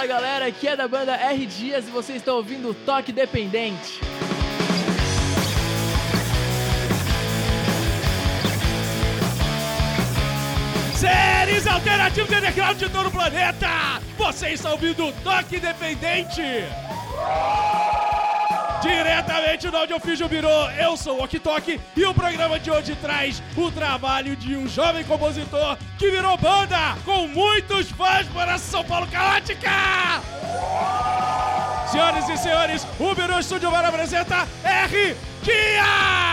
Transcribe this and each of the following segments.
Fala galera, aqui é da banda R Dias e vocês estão ouvindo Toque Dependente. Seres alternativos underground de todo o planeta! Você está ouvindo o Toque Independente! Diretamente do Onde eu fiz eu sou o Oktok e o programa de hoje traz o trabalho de um jovem compositor que virou banda com muitos fãs para São Paulo Caótica! Senhoras e senhores, o Birô Estúdio Bar apresenta R. Dias!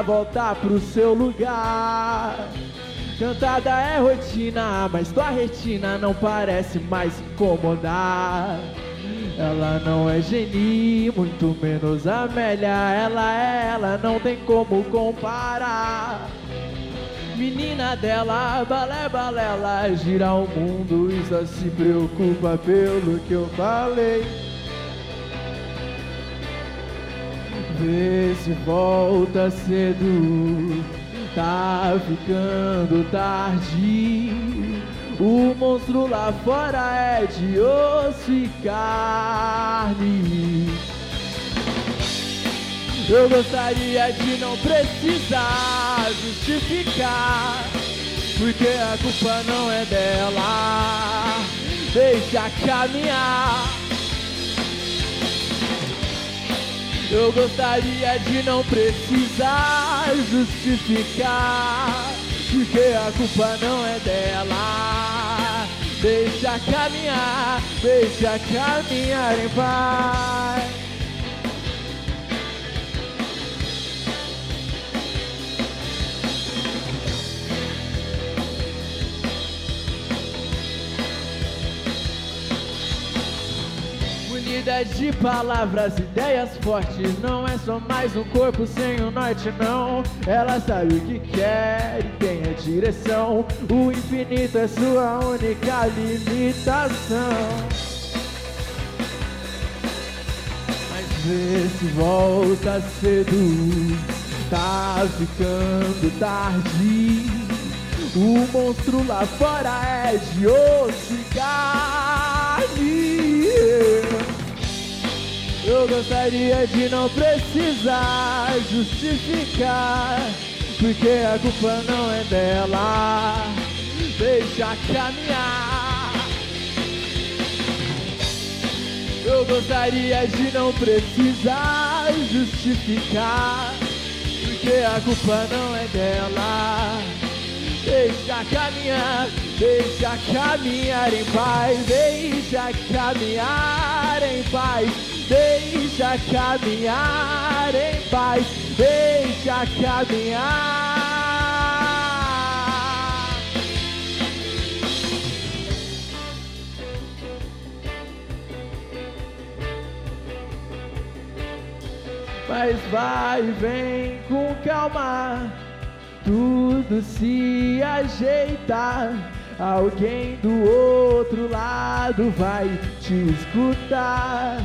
Mas ela volta pro seu lugar. Cantada é rotina, mas tua retina não parece mais incomodar. Ela não é geni, muito menos Amélia. Ela é ela, não tem como comparar. Menina dela, balé, balela, gira o mundo e só se preocupa pelo que eu falei. Vê se volta cedo, tá ficando tarde. O monstro lá fora é de osso e carne. Eu gostaria de não precisar justificar, porque a culpa não é dela. Deixa caminhar. Eu gostaria de não precisar justificar, porque a culpa não é dela. Deixa caminhar, deixa caminhar em paz. Unida de palavras, ideias fortes. Não é só mais um corpo sem um norte, não. Ela sabe o que quer e tem a direção. O infinito é sua única limitação. Mas vê se volta cedo. Tá ficando tarde. O monstro lá fora é de osso e carne. Eu gostaria de não precisar justificar, porque a culpa não é dela. Deixa caminhar. Eu gostaria de não precisar justificar, porque a culpa não é dela. Deixa caminhar, deixa caminhar em paz, deixa caminhar em paz, deixa caminhar em paz, deixa caminhar. Mas vai, vem com calma tudo se ajeita. Alguém do outro lado vai te escutar.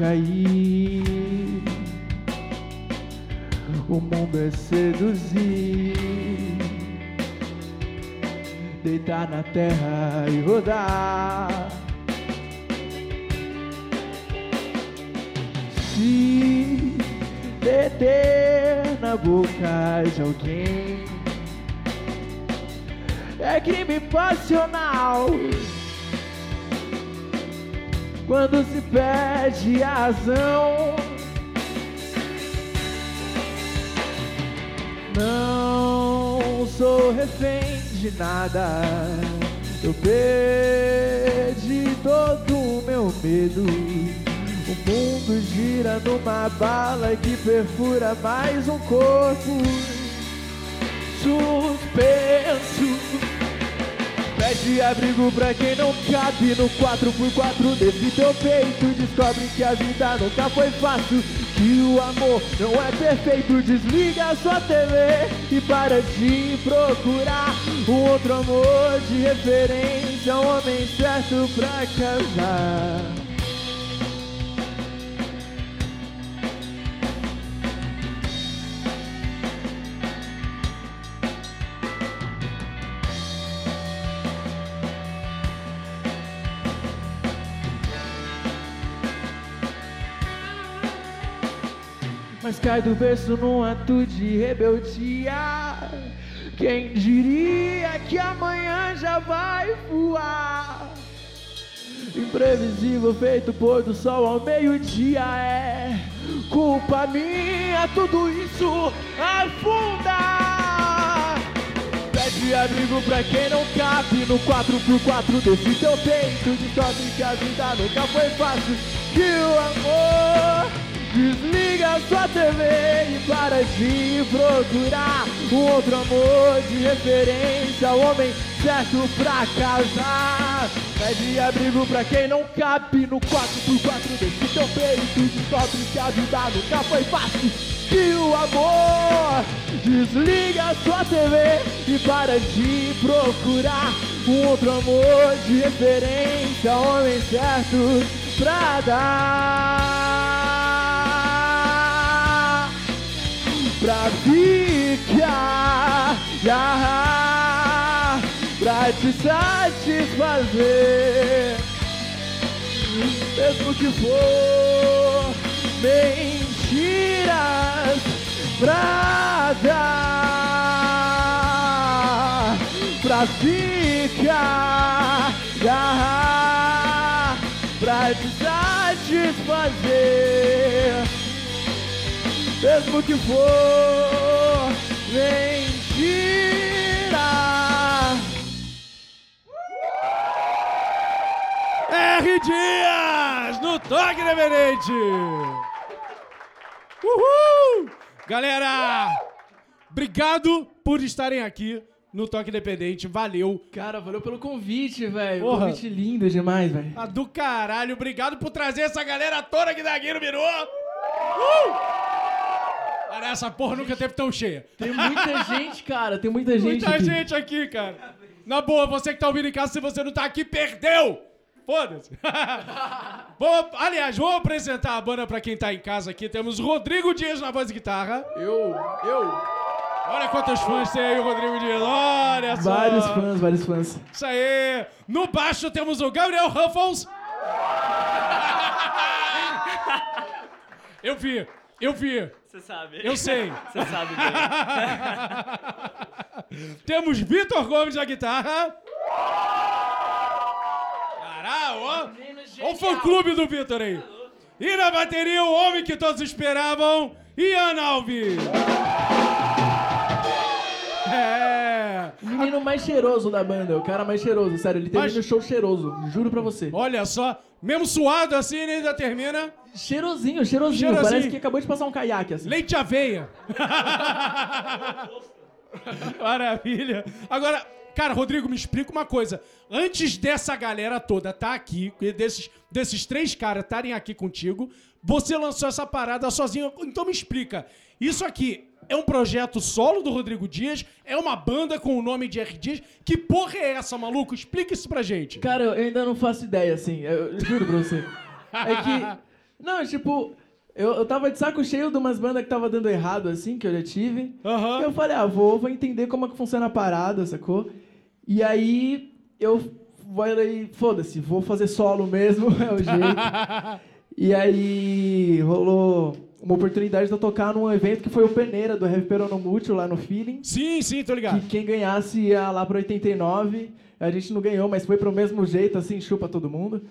Cair O mundo é seduzir, deitar na terra e rodar. Se deter na boca de alguém é crime passional. Quando se perde a razão, não sou refém de nada. Eu perdi todo o meu medo. O mundo gira numa bala que perfura mais um corpo suspenso. Pede abrigo pra quem não cabe no 4x4 desse teu peito. Descobre que a vida nunca foi fácil. Que o amor não é perfeito. Desliga sua TV e para de procurar um outro amor de referência. Um homem certo pra casar. Cai do berço num ato de rebeldia. Quem diria que amanhã já vai voar? Imprevisível, feito pôr do sol ao meio-dia. É culpa minha, tudo isso afunda. Pede abrigo pra quem não cabe no 4x4 desse teu peito. Descobre que a vida nunca foi fácil. Que o amor desliga sua TV e para de procurar um outro amor de referência. O homem certo pra casar. Pede abrigo pra quem não cabe no 4x4 desse teu peito. Descobre que a vida nunca foi fácil. Que o amor desliga sua TV e para de procurar um outro amor de referência. Homem certo pra dar. Pra ficar, ah, pra te satisfazer mesmo que for mentiras pra dar, pra ficar, ah, pra te satisfazer, mesmo que for mentira. R. Dias, no Toque Independente. Uhul! Galera, obrigado por estarem aqui no Toque Independente. Valeu. Cara, valeu pelo convite, velho. Convite lindo demais, velho. Ah, do caralho. Obrigado por trazer essa galera toda aqui daqui no Miru. Uh! Cara, essa porra nunca teve tão cheia. Tem muita gente, cara. Tem muita gente. Muita aqui. gente aqui, cara. Na boa, você que tá ouvindo em casa, se você não tá aqui, perdeu! Foda-se. Vou- aliás, vou apresentar a banda pra quem tá em casa aqui. Temos Rodrigo Dias na voz e guitarra. Eu, eu. Olha quantos fãs tem aí, o Rodrigo Dias. Olha só. Vários fãs, vários fãs. Isso aí. No baixo temos o Gabriel Ruffles. Eu vi, eu vi, Você sabe. eu sei. Você sabe bem. Temos Vitor Gomes na guitarra. Caralho, ó. O fã-clube do Vitor aí. E na bateria, o homem que todos esperavam, Ian Alves. É. O menino mais cheiroso da banda, o cara mais cheiroso, sério. Ele termina Mas- o show cheiroso, juro pra você. Olha só, mesmo suado assim, ele ainda termina. Cheirosinho, cheirosinho, Cheirosinho. Parece que acabou de passar um caiaque, assim. Leite aveia. Maravilha. Agora, cara, Rodrigo, me explica uma coisa. Antes dessa galera toda tá aqui, desses, desses três caras estarem aqui contigo, você lançou essa parada sozinho. Então me explica. Isso aqui é um projeto solo do Rodrigo Dias? É uma banda com o nome de R. Dias? Que porra é essa, maluco? Explica isso pra gente. Cara, eu ainda não faço ideia, assim, eu, juro pra você. É que. Não, tipo, Eu, eu tava de saco cheio de umas bandas que tava dando errado, assim, que eu já tive. Aham. Eu falei, ah, vou, vou entender como é que funciona a parada, sacou? E aí eu falei, foda-se, vou fazer solo mesmo, é o jeito. e aí rolou uma oportunidade de eu tocar num evento que foi o Peneira, do Heavy Peronomútil, lá no Feeling. Sim, sim, tô ligado. Que quem ganhasse ia lá pra 89. A gente não ganhou, mas foi pro mesmo jeito, assim, chupa todo mundo.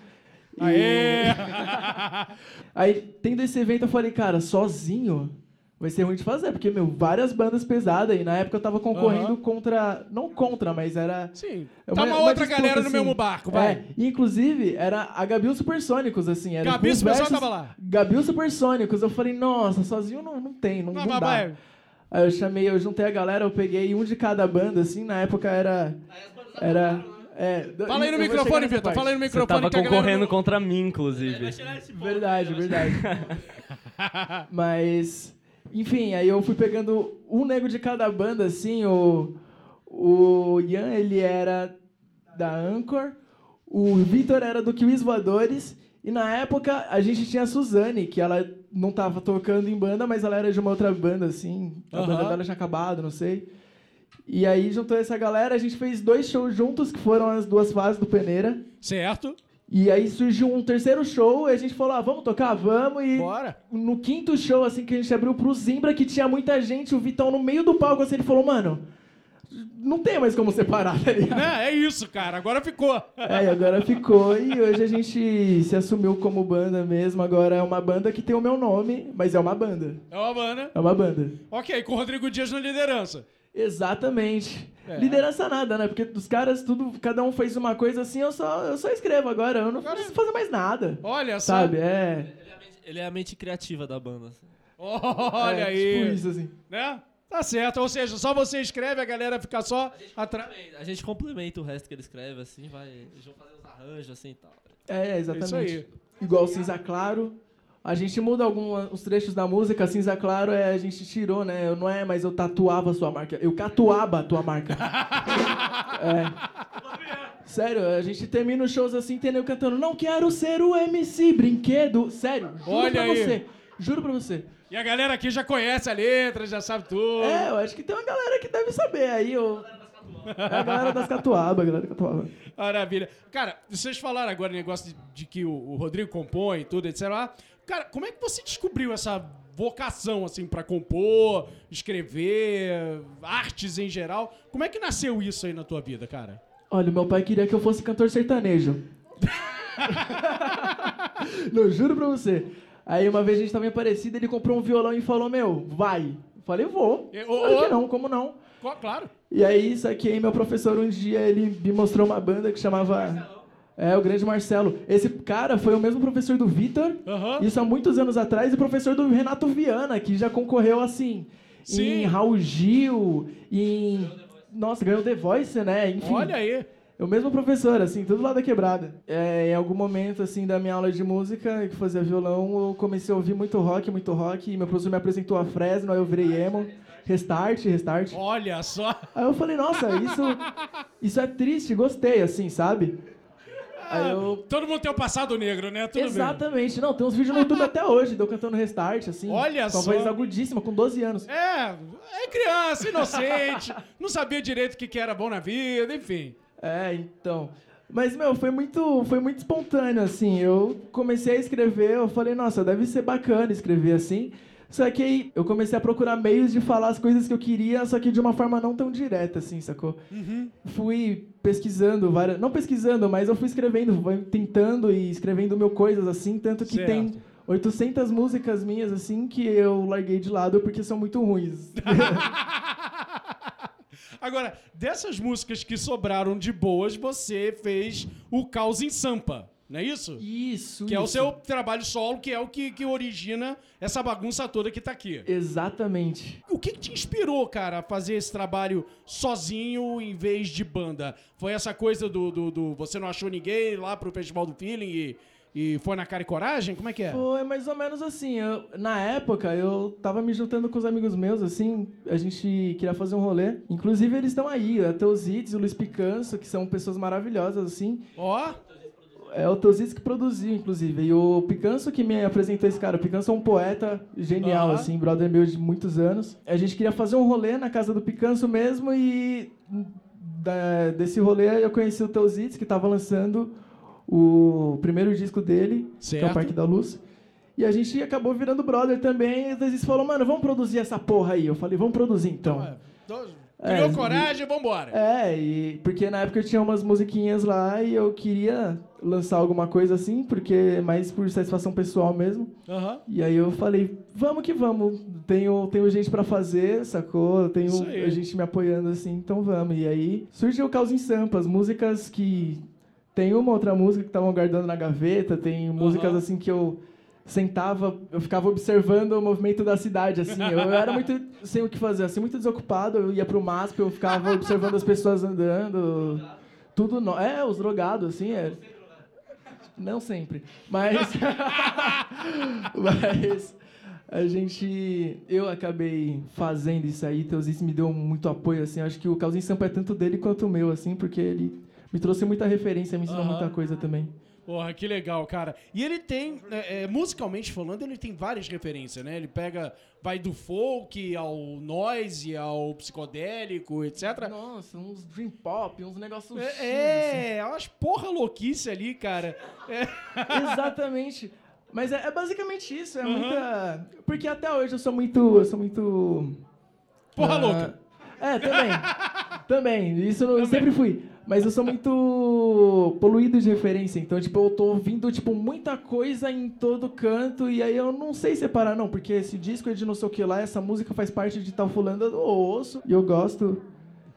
E- Aê! Aí, tendo esse evento, eu falei, cara, sozinho vai ser ruim de fazer, porque, meu, várias bandas pesadas, e na época eu tava concorrendo Aham. contra. Não contra, mas era. Sim. É Tá uma- uma, uma outra disputa, galera no assim. mesmo barco, vai. É, e, inclusive, era a Gabi e os Supersônicos, assim. Era Gabi e os Supersônicos tava lá. Gabi e os Supersônicos. Eu falei, nossa, sozinho não, não tem, não, Não, não mas dá. vai. Aí eu chamei, eu juntei a galera, eu peguei um de cada banda, assim, na época era. Era. É, Fala aí no microfone, Vitor. Fala aí no Você microfone tava que a galera concorrendo não- contra mim, inclusive. Verdade, verdade. Mas, enfim, aí eu fui pegando um nego de cada banda, assim, o, o Ian, ele era da Anchor, o Vitor era do Kiwis Voadores, e na época a gente tinha a Suzane, que ela não tava tocando em banda, mas ela era de uma outra banda, assim, a banda dela tinha acabado, não sei. E aí juntou essa galera, a gente fez dois shows juntos, que foram as duas fases do Peneira. Certo? E aí surgiu um terceiro show e a gente falou, ah, vamos tocar? Vamos. E Bora. no quinto show, assim, que a gente abriu pro Zimbra, que tinha muita gente, o Vitão no meio do palco, assim, ele falou, mano, não tem mais como separar, tá ligado? É, é isso, cara. Agora ficou. É, agora ficou, e hoje a gente se assumiu como banda mesmo, agora é uma banda que tem o meu nome, mas é uma banda, É uma banda. é uma banda. Ok, com o Rodrigo Dias na liderança. Exatamente. É. Liderança nada, né? Porque dos caras, tudo, cada um fez uma coisa assim, eu só, eu só escrevo agora, eu não Agora- preciso fazer mais nada. Olha só. Sabe? É. Ele é a mente criativa da banda. assim. Olha é, aí. Tipo isso, assim. Né? Tá certo. Ou seja, só você escreve, a galera fica só atrás. A gente complementa o resto que ele escreve, assim, vai. Eles vão fazer os arranjos assim e tal. É, exatamente. Isso aí. Igual Cinza Claro. A gente muda alguns trechos da música. Cinza Claro é a gente tirou, né? Eu- Não é, mas eu tatuava a sua marca. Eu catuaba a tua marca. é. Sério, a gente termina os shows assim, entendeu? Cantando Não quero ser o MC Brinquedo. Sério, juro Olha pra aí. você. Juro pra você. E a galera aqui já conhece a letra, já sabe tudo. É, eu acho que tem uma galera que deve saber aí. Eu... É a galera das catuaba, a galera da catuaba. Maravilha. Cara, vocês falaram agora o negócio de, de que o, o Rodrigo compõe e tudo, etc. Cara, como é que você descobriu essa vocação, assim, pra compor, escrever, artes em geral? Como é que nasceu isso aí na tua vida, cara? Olha, meu pai queria que eu fosse cantor sertanejo. Não, juro pra você. Aí uma vez a gente tava em Aparecida, ele comprou um violão e falou, meu, vai. Eu Falei, vou. E- ô, Claro não, como não? Claro. E aí, isso aqui, meu professor, um dia, ele me mostrou uma banda que chamava... É, o Grande Marcelo. Esse cara foi o mesmo professor do Vitor, Aham. isso há muitos anos atrás, e professor do Renato Viana, que já concorreu, assim, Sim. em Raul Gil, em... Nossa, ganhou The Voice, né? Enfim. Olha aí. É o mesmo professor, assim, tudo lá da quebrada. É, em algum momento, assim, da minha aula de música, que fazia violão, eu comecei a ouvir muito rock, muito rock, e meu professor me apresentou a Fresno, aí eu virei emo. Restart, restart. Olha só. Aí eu falei, nossa, isso, isso é triste, gostei, assim, sabe? Aí eu... Todo mundo tem o passado negro, né? Tudo bem. Exatamente, não, tem uns vídeos no YouTube até hoje, de eu cantando restart, assim. Olha com a só. voz agudíssima, com 12 anos. É, é criança, inocente, não sabia direito o que, que era bom na vida, enfim. É, então. Mas, meu, foi muito, foi muito espontâneo, assim. Eu comecei a escrever, eu falei, nossa, deve ser bacana escrever assim. Só que aí eu comecei a procurar meios de falar as coisas que eu queria, só que de uma forma não tão direta, assim, sacou? Fui pesquisando várias. Não pesquisando, mas eu fui escrevendo, tentando e escrevendo mil coisas, assim, tanto que Certo. tem 800 músicas minhas, assim, que eu larguei de lado porque são muito ruins. Agora, dessas músicas que sobraram de boas, você fez o Caos em Sampa, não é isso? Isso, Que é o isso. seu trabalho solo, que é o que, que origina essa bagunça toda que tá aqui. Exatamente. O que, que te inspirou, cara, a fazer esse trabalho sozinho em vez de banda? Foi essa coisa do, do, do você não achou ninguém lá pro Festival do Feeling e, e foi na cara e coragem? Como é que é? Foi mais ou menos assim. eu- na época, eu tava me juntando com os amigos meus, assim, a gente queria fazer um rolê. Inclusive, eles estão aí, até os e o Luiz Picanso, que são pessoas maravilhosas, assim. Ó, É o Teusitz que produziu, inclusive. E o Picanso que me apresentou esse cara. O Picanso é um poeta genial, Aham. assim, brother meu de muitos anos. A gente queria fazer um rolê na casa do Picanso mesmo e da- desse rolê eu conheci o Teusitz, que estava lançando o primeiro disco dele, que é Certo. o Parque da Luz. E a gente acabou virando brother também. E o Teusitz falou, mano, vamos produzir essa porra aí. Eu falei, vamos produzir então. Então, É, Criou e- coragem, vambora. É, e porque na época eu tinha umas musiquinhas lá e eu queria lançar alguma coisa assim, porque mais por satisfação pessoal mesmo. Aham. E aí eu falei, vamos que vamos. Tenho, tenho gente pra fazer, sacou? Tenho gente me apoiando assim, então vamos. E aí surgiu o Caos em Sampas, músicas que tem uma outra música que estavam guardando na gaveta, tem músicas Aham. assim que eu sentava, eu ficava observando o movimento da cidade, assim. Eu, eu era muito sem o que fazer, assim, muito desocupado. Eu ia pro MASP, eu ficava observando as pessoas andando. Tudo no... É, os drogados, assim, é. Não sempre. Mas. Mas. A gente. Eu acabei fazendo isso aí, Teusitz me deu muito apoio, assim. Acho que o Causinho Sampa é tanto dele quanto o meu, assim, porque ele me trouxe muita referência, me ensinou Aham. muita coisa também. Porra, que legal, cara. E ele tem, é, é, musicalmente falando, ele tem várias referências, né? Ele pega, vai do folk ao noise, ao psicodélico, etc. Nossa, uns dream pop, uns negócios. É, é, é umas porra louquice ali, cara. É. assim. Exatamente. Mas é, é basicamente isso, é Aham. muita. Porque até hoje eu sou muito. Eu sou muito. Porra ah, louca. É, também. também. Isso eu sempre fui. Mas eu sou muito poluído de referência. Então, tipo, eu tô ouvindo, tipo, muita coisa em todo canto. E aí eu não sei separar, não. Porque esse disco é de não sei o que lá. Essa música faz parte de tal fulano. Eu ouço. E eu gosto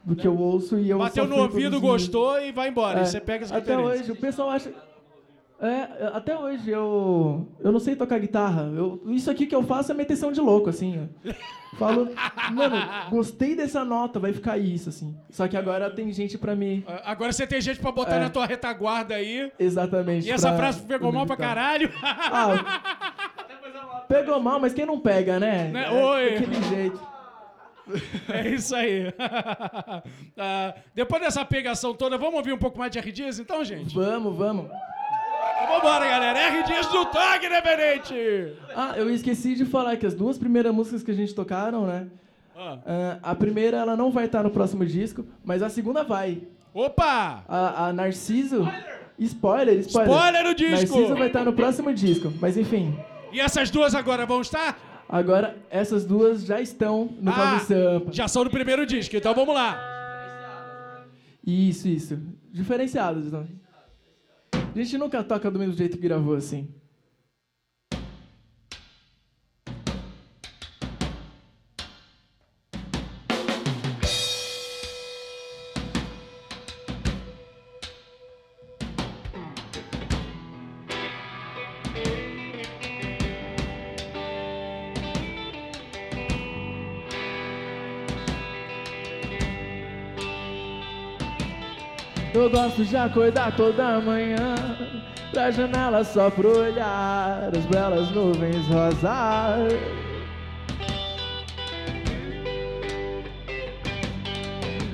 do que eu ouço. E eu Bateu no ouvido, produzindo. gostou e vai embora. É, E você pega essa Até hoje, o pessoal acha. É, até hoje eu. Eu não sei tocar guitarra. Eu, isso aqui que eu faço é meteção de louco, assim. Falo, mano, gostei dessa nota, vai ficar isso, assim. Só que agora tem gente pra me. Ah, Agora você tem gente pra botar É. na tua retaguarda aí. Exatamente. E essa pra- frase pegou mal pra caralho. Ah, pegou mal, mas quem não pega, né? Né? É Oi. Daquele jeito. É isso aí. Ah, depois dessa pegação toda, vamos ouvir um pouco mais de R Dias, então, gente? Vamos, vamos. Então, vambora, galera. R Dias do Tog Independente. Ah, eu esqueci de falar que as duas primeiras músicas que a gente tocaram, né? Ah. ah, a primeira ela não vai estar no próximo disco, mas a segunda vai. Opa! A, a Narciso. Spoiler, spoiler. Spoiler no disco! Narciso vai estar no próximo disco. Mas enfim, E essas duas agora vão estar? agora essas duas já estão no Ah, Sampa. já são do primeiro disco, então vamos lá. Isso, isso. Diferenciados, então. A gente nunca toca do mesmo jeito que gravou assim. Gosto de acordar toda manhã Pra janela só pra olhar As belas nuvens rosas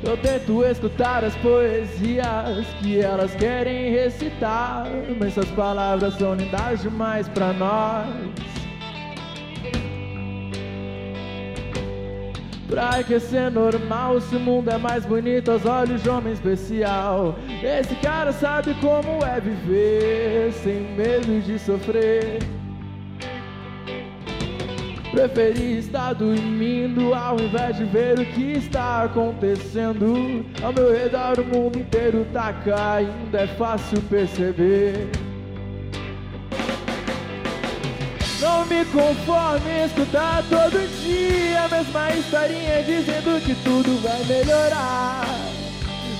Eu tento escutar as poesias que elas querem recitar Mas essas palavras são lindas demais pra nós Pra que ser normal se o mundo é mais bonito aos olhos de homem especial? Esse cara sabe como é viver sem medo de sofrer. Preferi estar dormindo ao invés de ver o que está acontecendo. Ao meu redor o mundo inteiro tá caindo, é fácil perceber me conformo em escutar todo dia a mesma historinha dizendo que tudo vai melhorar.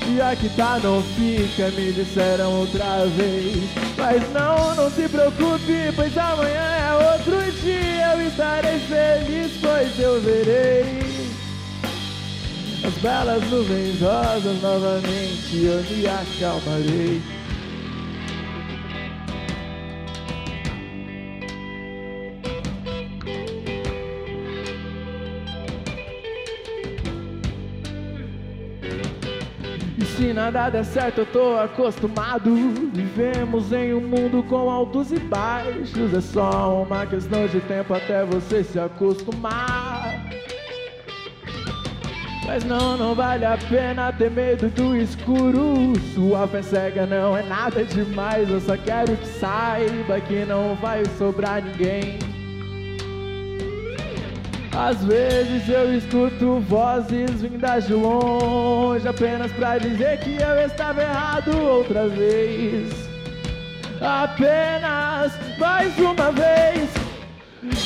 E aqui tá, não fica, me disseram outra vez. Mas não, não se preocupe, pois amanhã é outro dia. Eu estarei feliz, pois eu verei as belas nuvens rosas novamente. Eu me acalmarei. Se nada der certo, eu tô acostumado. Vivemos em um mundo com altos e baixos. É só uma questão de tempo até você se acostumar. Mas não, não vale a pena ter medo do escuro. Sua fé cega não é nada demais. Eu só quero que saiba que não vai sobrar ninguém. Às vezes eu escuto vozes vindas de longe apenas pra dizer que eu estava errado outra vez. Apenas mais uma vez.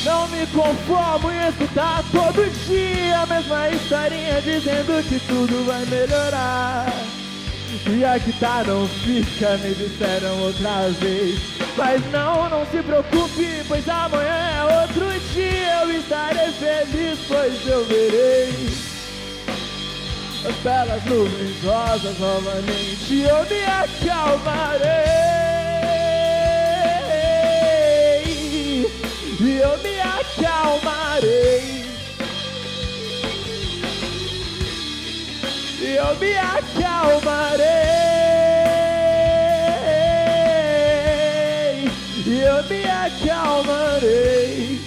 Não me conformo em escutar todo dia a mesma historinha dizendo que tudo vai melhorar. E aqui tá, não fica, me disseram outra vez. Mas não, não se preocupe, pois amanhã é outro dia. Eu estarei feliz, pois eu verei as belas nuvens rosas novamente. Eu me acalmarei. E eu me acalmarei. E eu me acalmarei. E eu me acalmarei.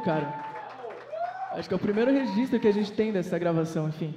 Cara. Acho que é o primeiro registro que a gente tem dessa gravação, enfim.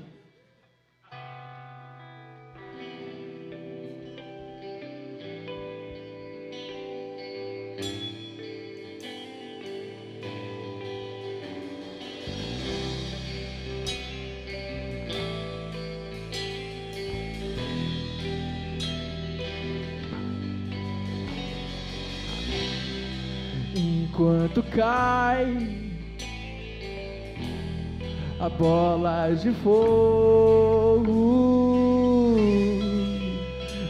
A bola de fogo,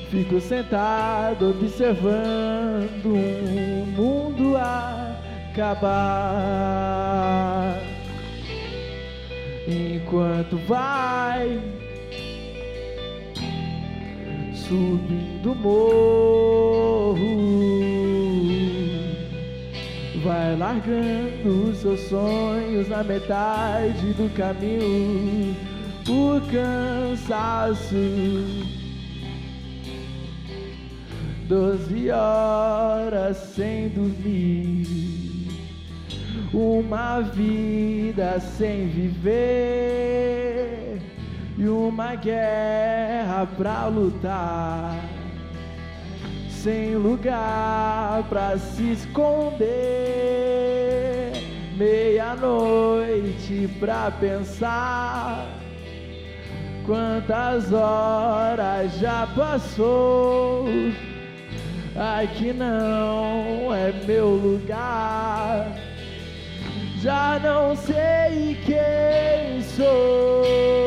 fico sentado observando o mundo acabar. Enquanto vai subindo o morro vai largando seus sonhos na metade do caminho por cansaço. Doze horas sem dormir, uma vida sem viver e uma guerra pra lutar sem lugar pra se esconder. Meia-noite pra pensar. Quantas horas já passou? Aqui não é meu lugar. Já não sei quem sou.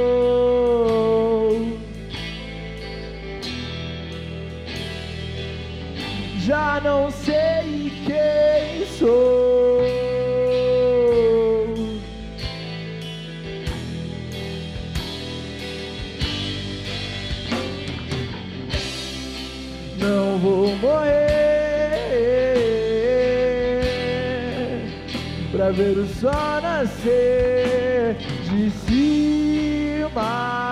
Já não sei quem sou. Não vou morrer pra ver o sol nascer de cima,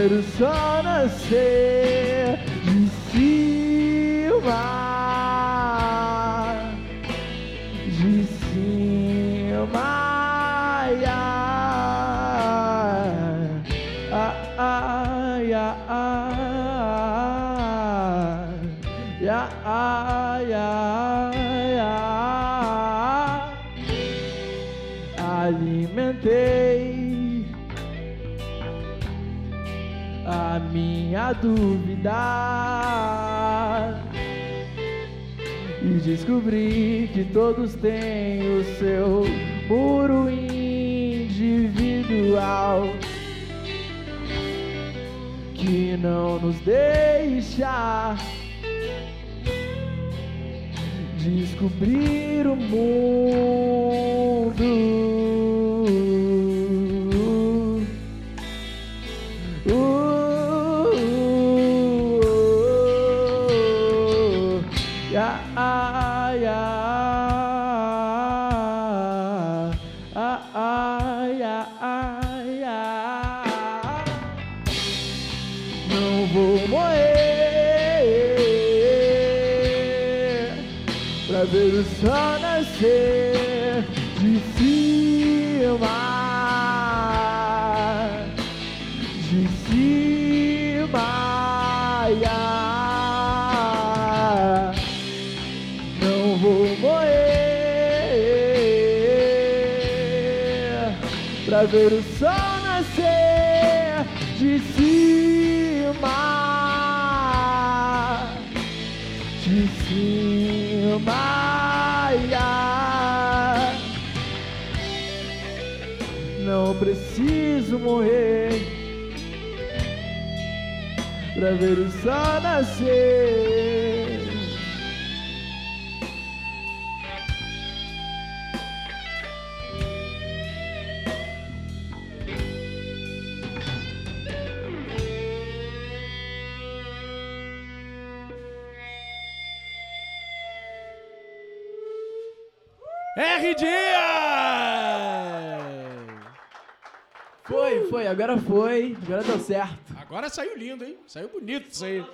pra ver o dúvida E descobri que todos têm o seu muro individual que não nos deixa descobrir o mundo. Ver o sol nascer de cima, de cima. Não preciso morrer pra ver o sol nascer. Agora foi, agora deu certo. Agora saiu lindo, hein? Saiu bonito isso aí.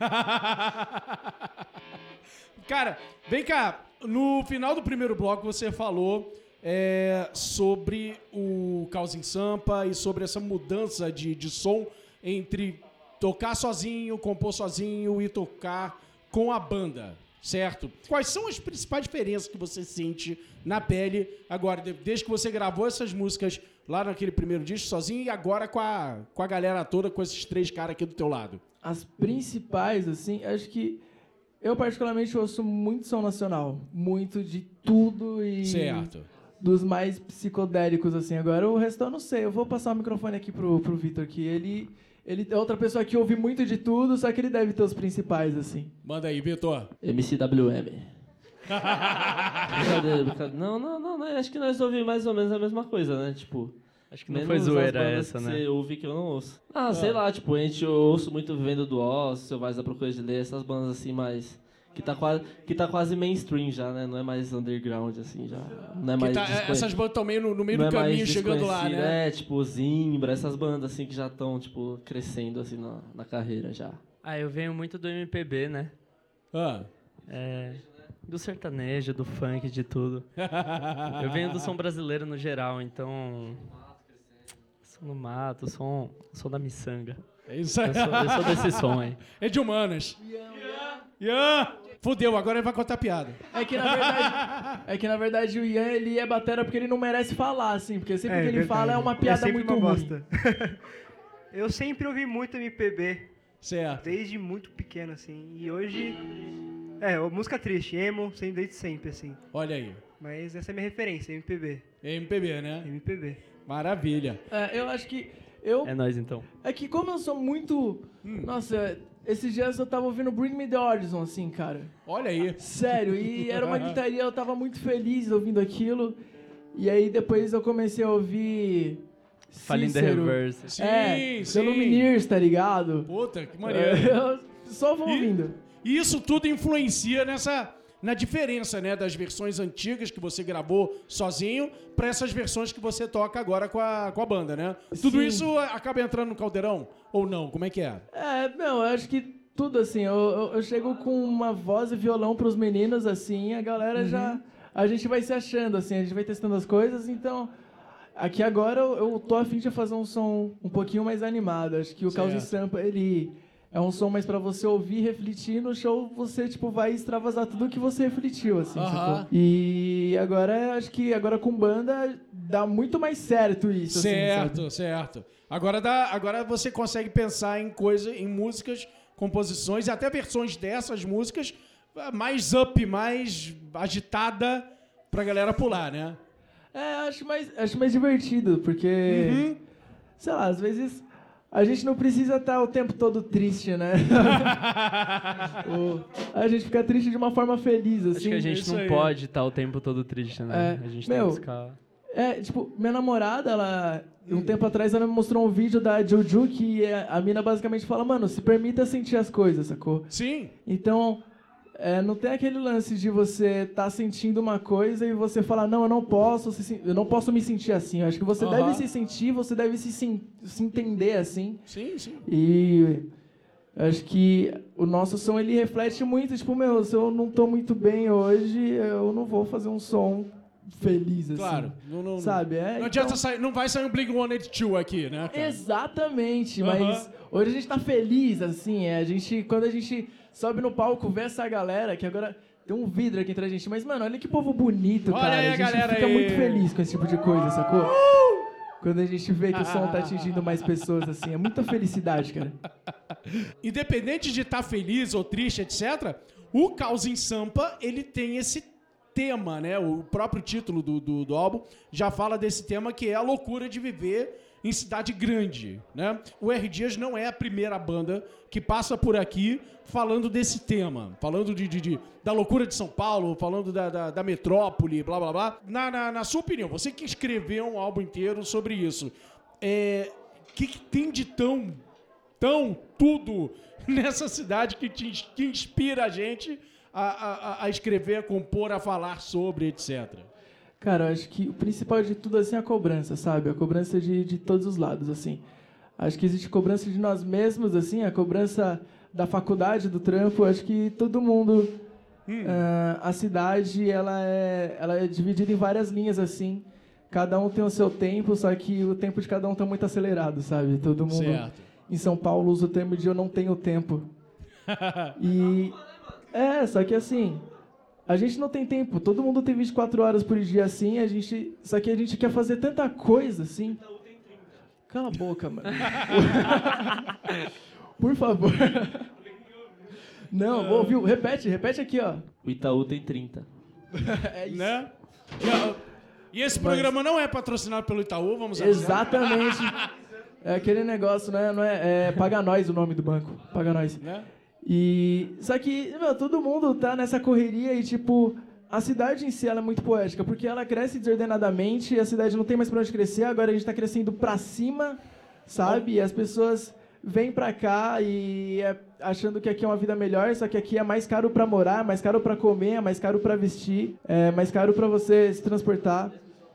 Cara, vem cá. No final do primeiro bloco você falou é, sobre o Caos em Sampa e sobre essa mudança de, de som entre tocar sozinho, compor sozinho e tocar com a banda, certo? Quais são as principais diferenças que você sente na pele agora, de- desde que você gravou essas músicas lá naquele primeiro disco sozinho e agora com a, com a galera toda, com esses três caras aqui do teu lado? As principais, assim, acho que eu particularmente ouço muito som nacional, muito de tudo e Certo. dos mais psicodélicos, assim. Agora o resto eu não sei. Eu vou passar o microfone aqui pro, pro Vitor, que ele, ele é outra pessoa que ouve muito de tudo, só que ele deve ter os principais, assim. Manda aí, Vitor. MCWM. Brincadeira, brincadeira. Não, não, não, não, acho que nós ouvimos mais ou menos a mesma coisa, né? Tipo. Acho que não menos foi zoeira bandas essa, que né? Você ouve que eu não ouço. Ah, sei lá, tipo, a gente eu ouço muito Vivendo do Seu Vaz da Procura de Ler, essas bandas assim mais. Que tá, quase, que tá quase mainstream já, né? Não é mais underground, assim, já. Não é Que mais. tá- desconhe- essas bandas estão meio no, no meio não do é caminho, chegando lá, né? É, tipo, Zimbra, essas bandas assim que já estão, tipo, crescendo assim na, na carreira já. Ah, eu venho muito do MPB, né? Ah. É, do sertanejo, do funk, de tudo. Eu venho do som brasileiro no geral, então. Som no mato, som, som da miçanga. É isso aí. Eu sou, eu sou desse som aí. É de humanas. Ian! Fudeu, agora ele vai contar piada. É que na verdade, é que na verdade o Ian ele é batera porque ele não merece falar, assim, porque sempre É, que ele verdade. fala é uma piada sempre muito uma ruim. bosta. eu sempre ouvi muito MPB, Certo. desde muito pequeno, assim. E hoje. É, música triste, emo, sempre, desde sempre, assim. Olha aí. Mas essa é a minha referência, MPB. MPB, né? MPB. Maravilha. É, eu acho que eu É nóis então. é que como eu sou muito, nossa, esses dias eu tava ouvindo Bring Me the Horizon assim, cara. Olha aí. Sério, e era uma gritaria, eu tava muito feliz ouvindo aquilo. E aí depois eu comecei a ouvir Falling the. Reverse. Sim, é, sim. pelo Lumineers, tá ligado? Puta, que maneiro. Eu só vou E- ouvindo. E isso tudo influencia nessa na diferença, né, das versões antigas que você gravou sozinho para essas versões que você toca agora com a, com a banda, né? Tudo Sim. isso acaba entrando no caldeirão ou não? Como é que é? É, não, eu acho que tudo assim, eu, eu, eu chego com uma voz e violão pros meninos, assim, a galera já. A gente vai se achando, assim, a gente vai testando as coisas, então. Aqui agora eu, eu tô afim de fazer um som um pouquinho mais animado. Acho que o Caos e. Sampa, ele é um som mais pra você ouvir, refletir. No show você, tipo, vai extravasar tudo que você refletiu, assim, Aham. sacou? E agora, acho que agora com banda dá muito mais certo isso, assim, certo, sabe? certo. Agora dá, agora você consegue pensar em coisa, em músicas, composições e até versões dessas músicas mais up, mais agitada pra galera pular, né? É, acho mais, acho mais divertido, porque. Uhum. Sei lá, às vezes a gente não precisa estar o tempo todo triste, né? A gente fica triste de uma forma feliz, assim. Acho que a gente isso não aí. pode estar o tempo todo triste, né? É, a gente meu, tem que ficar. É, tipo, minha namorada, ela. Um tempo atrás ela me mostrou um vídeo da Juju que é- a mina basicamente fala, mano, se permita sentir as coisas, sacou? Sim. Então, é, não tem aquele lance de você estar sentindo uma coisa e você falar, não, eu não posso, se eu não posso me sentir assim. Eu acho que você Aham. deve se sentir, você deve se, se entender assim. Sim, sim. E acho que o nosso som ele reflete muito, tipo, meu, se eu não tô muito bem hoje, eu não vou fazer um som feliz assim. Claro. Não, não, Sabe? É, Não adianta então- sair, não vai sair um Blink 182 aqui, né? cara? Exatamente, Aham. mas hoje a gente tá feliz, assim, é, a gente, quando a gente sobe no palco, vê essa galera, que agora tem um vidro aqui entre a gente, mas, mano, olha que povo bonito, Olha cara, aí a gente galera fica aí. muito feliz com esse tipo de coisa, sacou? Quando a gente vê que o som tá atingindo mais pessoas, assim, é muita felicidade, cara. Independente de estar feliz ou triste, etc., o Caos em Sampa, ele tem esse tema, né? O próprio título do, do, do álbum já fala desse tema que é a loucura de viver em cidade grande, né? O R. Dias não é a primeira banda que passa por aqui falando desse tema, falando de, de- de- da loucura de São Paulo, falando da, da, da metrópole, blá blá blá. Na, na, na sua opinião, você que escreveu um álbum inteiro sobre isso, é, que, que tem de tão tão tudo nessa cidade que, te, que inspira a gente a, a- escrever, a compor, a falar sobre, etc. Cara, eu acho que o principal de tudo, assim, é a cobrança, sabe? A cobrança de, de todos os lados, assim. Acho que existe cobrança de nós mesmos, assim, a cobrança da faculdade, do trampo. Acho que todo mundo... ah, a cidade, ela é, ela é dividida em várias linhas, assim. Cada um tem o seu tempo, só que o tempo de cada um tá muito acelerado, sabe? Todo mundo Certo. em São Paulo usa o termo de eu não tenho tempo. E... É, só que assim... A gente não tem tempo. Todo mundo tem 24 horas por dia assim. A gente, só que a gente quer fazer tanta coisa assim. Cala a boca, mano. por favor. Não, vou ouvir. Repete, repete aqui, ó. O Itaú tem 30. É isso. Né? E, e esse programa não é patrocinado pelo Itaú, vamos avisar. Exatamente. É aquele negócio, né? Não é, é Paga Nós o nome do banco. Paga Nós. Né? E só que, meu, todo mundo tá nessa correria e tipo, a cidade em si ela é muito poética, porque ela cresce desordenadamente e a cidade não tem mais pra onde crescer, agora a gente tá crescendo pra cima, sabe? E as pessoas vêm pra cá e é achando que aqui é uma vida melhor, só que aqui é mais caro pra morar, mais caro pra comer, é mais caro pra vestir, é mais caro pra você se transportar.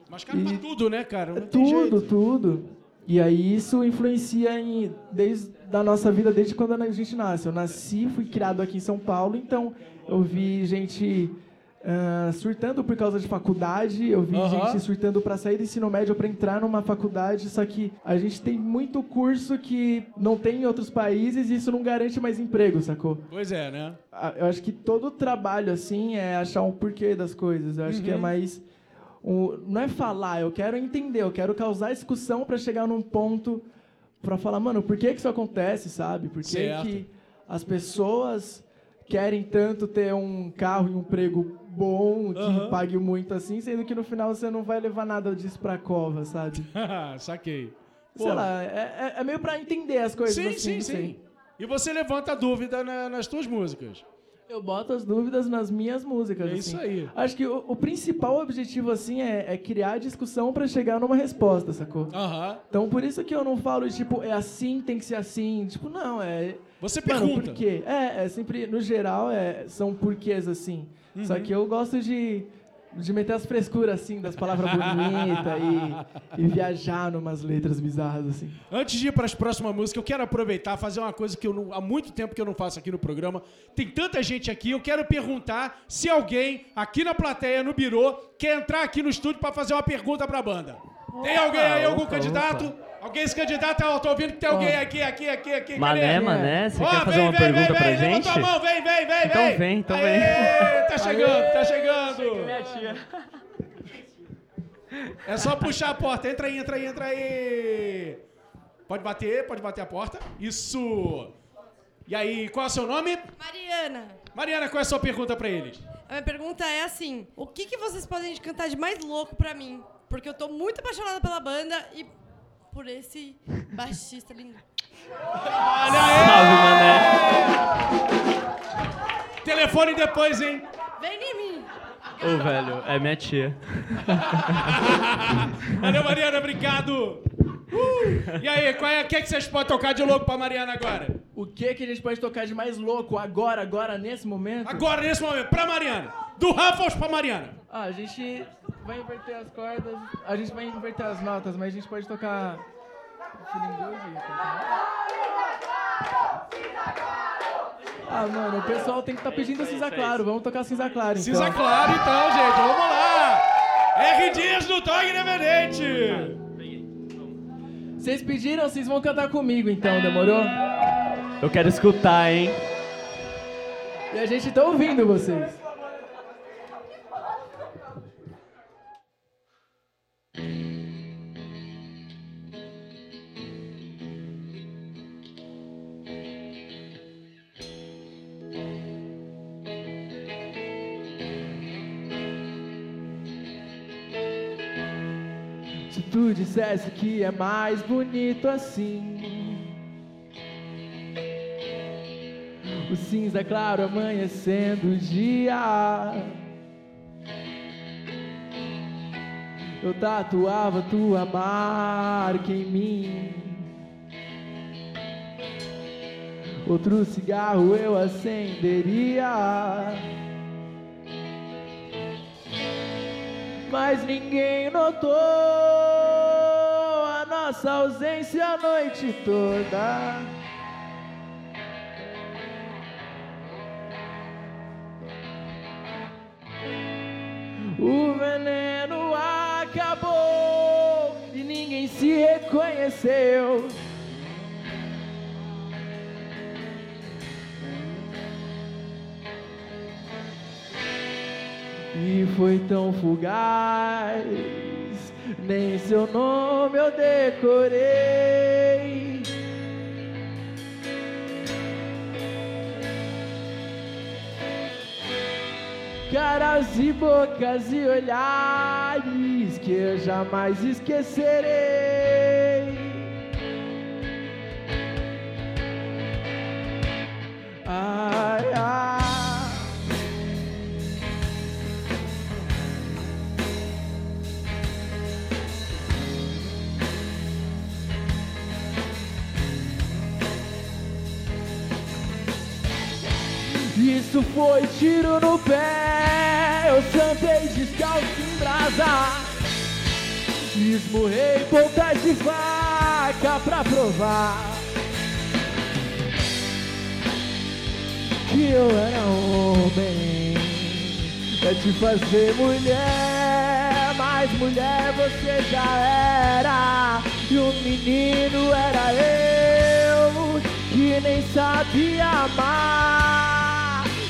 Mas cara, pra E- tudo, né, cara? Não É tudo, tudo. E aí isso influencia em, desde a nossa vida, desde quando a gente nasce. Eu nasci, fui criado aqui em São Paulo, então eu vi gente ah, surtando por causa de faculdade, eu vi gente surtando para sair do ensino médio para entrar numa faculdade, só que a gente tem muito curso que não tem em outros países e isso não garante mais emprego, sacou? Pois é, né? Ah, Eu acho que todo trabalho, assim, é achar um porquê das coisas. Eu acho que é mais. Um- não é falar, eu quero entender, eu quero causar discussão para chegar num ponto para falar, mano, por que, que isso acontece, sabe? Por que, que as pessoas querem tanto ter um carro e um emprego bom, que Aham. pague muito assim, sendo que no final você não vai levar nada disso pra cova, sabe? Saquei. Sei Pô, lá, é, é- é meio pra entender as coisas Sim, assim, sim, sim. sei. E você levanta a dúvida na- nas tuas músicas. Eu boto as dúvidas nas minhas músicas. É assim. isso aí. Acho que o, o principal objetivo, assim, é, é criar discussão pra chegar numa resposta, sacou? Aham. Então, por isso que eu não falo, tipo, é assim, tem que ser assim. Tipo, não, é... Você Mano, pergunta. por quê? É, é sempre, no geral, é, são porquês, assim. Uhum. Só que eu gosto de, de meter as frescuras, assim, das palavras bonitas e, e viajar numas letras bizarras, assim. Antes de ir para as próximas músicas, eu quero aproveitar fazer uma coisa que eu não- há muito tempo que eu não faço aqui no programa. Tem tanta gente aqui, eu quero perguntar se alguém aqui na plateia, no birô, quer entrar aqui no estúdio para fazer uma pergunta para a banda. Tem alguém aí, algum opa, candidato? Alguém se candidata? Eu tô ouvindo que tem alguém aqui, aqui, aqui, aqui. Mané, cadê? mané, você Ó, quer fazer vem, uma vem, pergunta vem, pra vem, gente? Levanta a mão, vem, vem, vem, Então vem. vem, então Aê, vem. Tá chegando, tá chegando. É só puxar a porta. Entra aí, entra aí, entra aí. Pode bater, pode bater a porta. Isso. E aí, qual é o seu nome? Mariana. Mariana, qual é a sua pergunta pra eles? A minha pergunta é assim: o que, que vocês podem cantar de mais louco pra mim? Porque eu tô muito apaixonada pela banda e por esse baixista lindo. Salve, mané. Telefone depois, hein? Vem em mim! Ô, velho, é minha tia. Valeu, Mariana, obrigado. Uh! E aí, qual é, o que, é que vocês podem tocar de louco pra Mariana agora? O que que a gente pode tocar de mais louco agora, agora, nesse momento? Agora, nesse momento, pra Mariana. Do Raffles pra Mariana. Ah, a gente vai inverter as cordas, a gente vai inverter as notas, mas a gente pode tocar Feeling Good. Ah, mano, o pessoal tem que estar pedindo cinza claro. Vamos tocar cinza claro, então. Cinza claro, então, gente. Vamos lá. R Dias do Toque Independente. Vocês pediram, vocês vão cantar comigo, então, demorou? Eu quero escutar, hein? E a gente tá ouvindo vocês. Dissesse que é mais bonito assim. O cinza claro amanhecendo o dia. Eu tatuava tua marca em mim. Outro cigarro eu acenderia. Mas ninguém notou nossa ausência a noite toda. O veneno acabou e ninguém se reconheceu. E foi tão fugaz, nem seu nome eu decorei. Caras e bocas e olhares que eu jamais esquecerei. Ai, ai. Isso foi tiro no pé, eu santei descalço em brasa. Esmurrei pontas de faca pra provar que eu era homem. É te fazer mulher, mas mulher você já era. E o menino era eu, que nem sabia amar.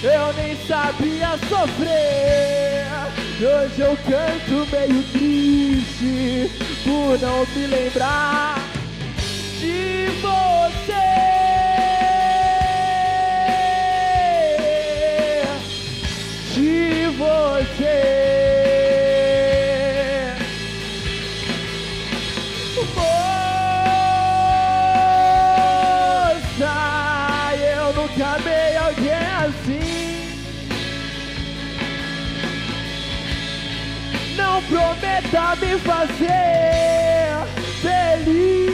Eu nem sabia sofrer. Hoje eu canto meio triste por não me lembrar de você. De você. Prometa me fazer feliz.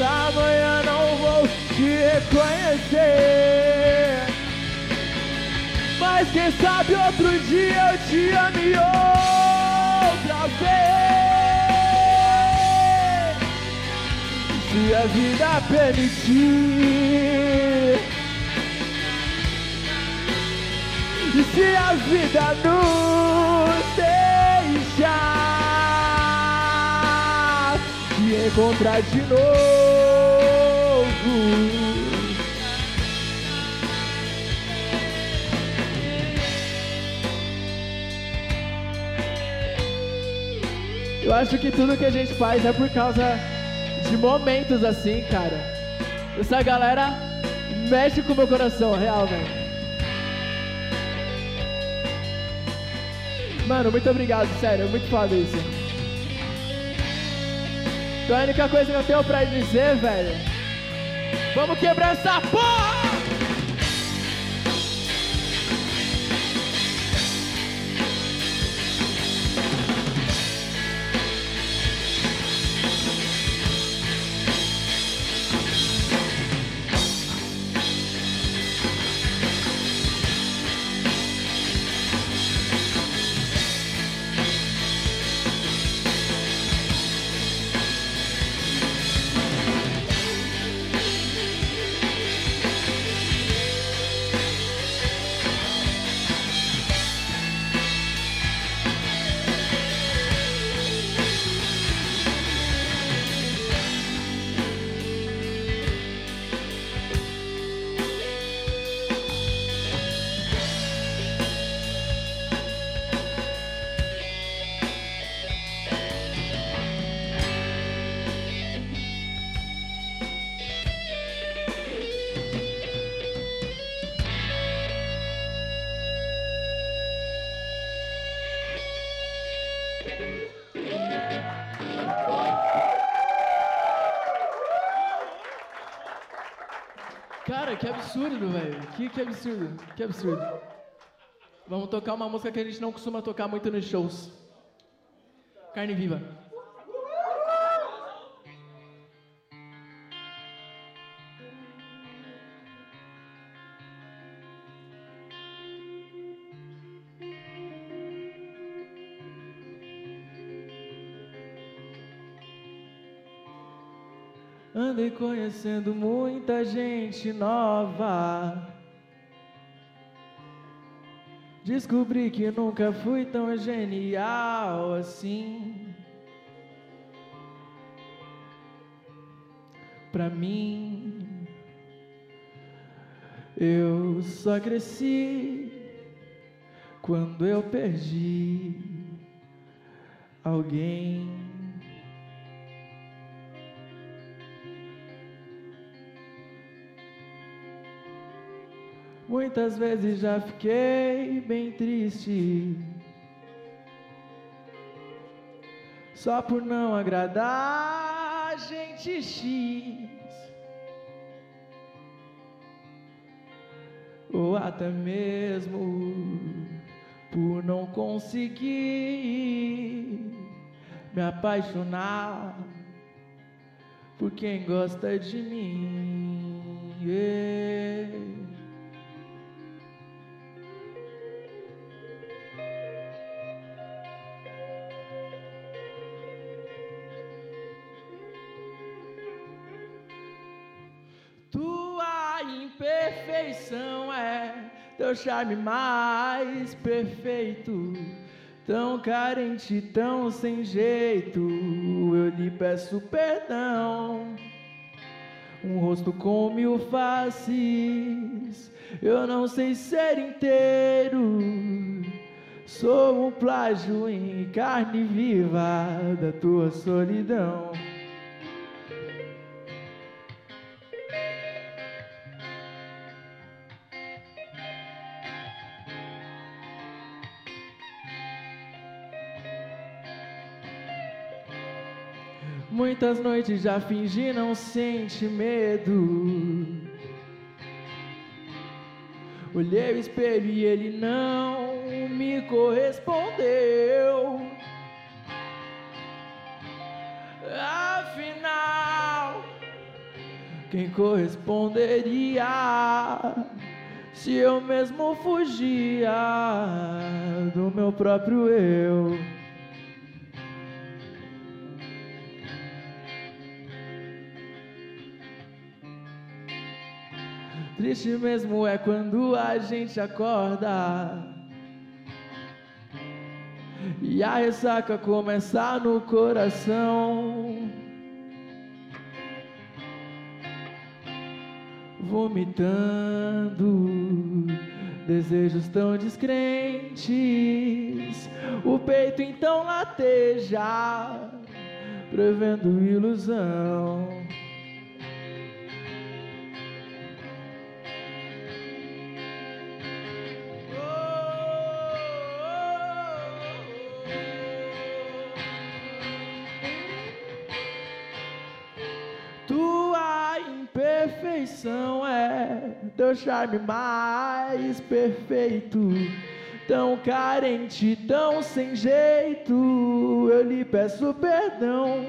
Amanhã não vou te reconhecer. Mas quem sabe outro dia eu te ame outra vez. Se a vida permitir. E se a vida nos encontrar de novo. Eu acho que tudo que a gente faz é por causa de momentos assim, cara. Essa galera Mexe com o meu coração, real, velho. Mano, muito obrigado, sério, é muito foda isso. Então a única coisa que eu tenho pra dizer, velho. Vamos quebrar essa porra! Que absurdo, velho. Que, que absurdo, que absurdo. Vamos tocar uma música que a gente não costuma tocar muito nos shows. Carne Viva. Andei conhecendo muita gente nova. Descobri que nunca fui tão genial assim. Pra mim, eu só cresci quando eu perdi alguém. Muitas vezes já fiquei bem triste. Só por não agradar gente X. Ou até mesmo por não conseguir me apaixonar por quem gosta de mim. Yeah. Teu charme mais perfeito. Tão carente, tão sem jeito, eu lhe peço perdão. Um rosto com mil faces, eu não sei ser inteiro. Sou um plágio em carne viva da tua solidão. Muitas noites já fingi não sente medo. Olhei o espelho e ele não me correspondeu. Afinal, quem corresponderia se eu mesmo fugia do meu próprio eu? Triste mesmo é quando a gente acorda e a ressaca começa no coração. Vomitando desejos tão descrentes, o peito então lateja, prevendo ilusão. Perfeição é teu charme mais perfeito. Tão carente, tão sem jeito, eu lhe peço perdão.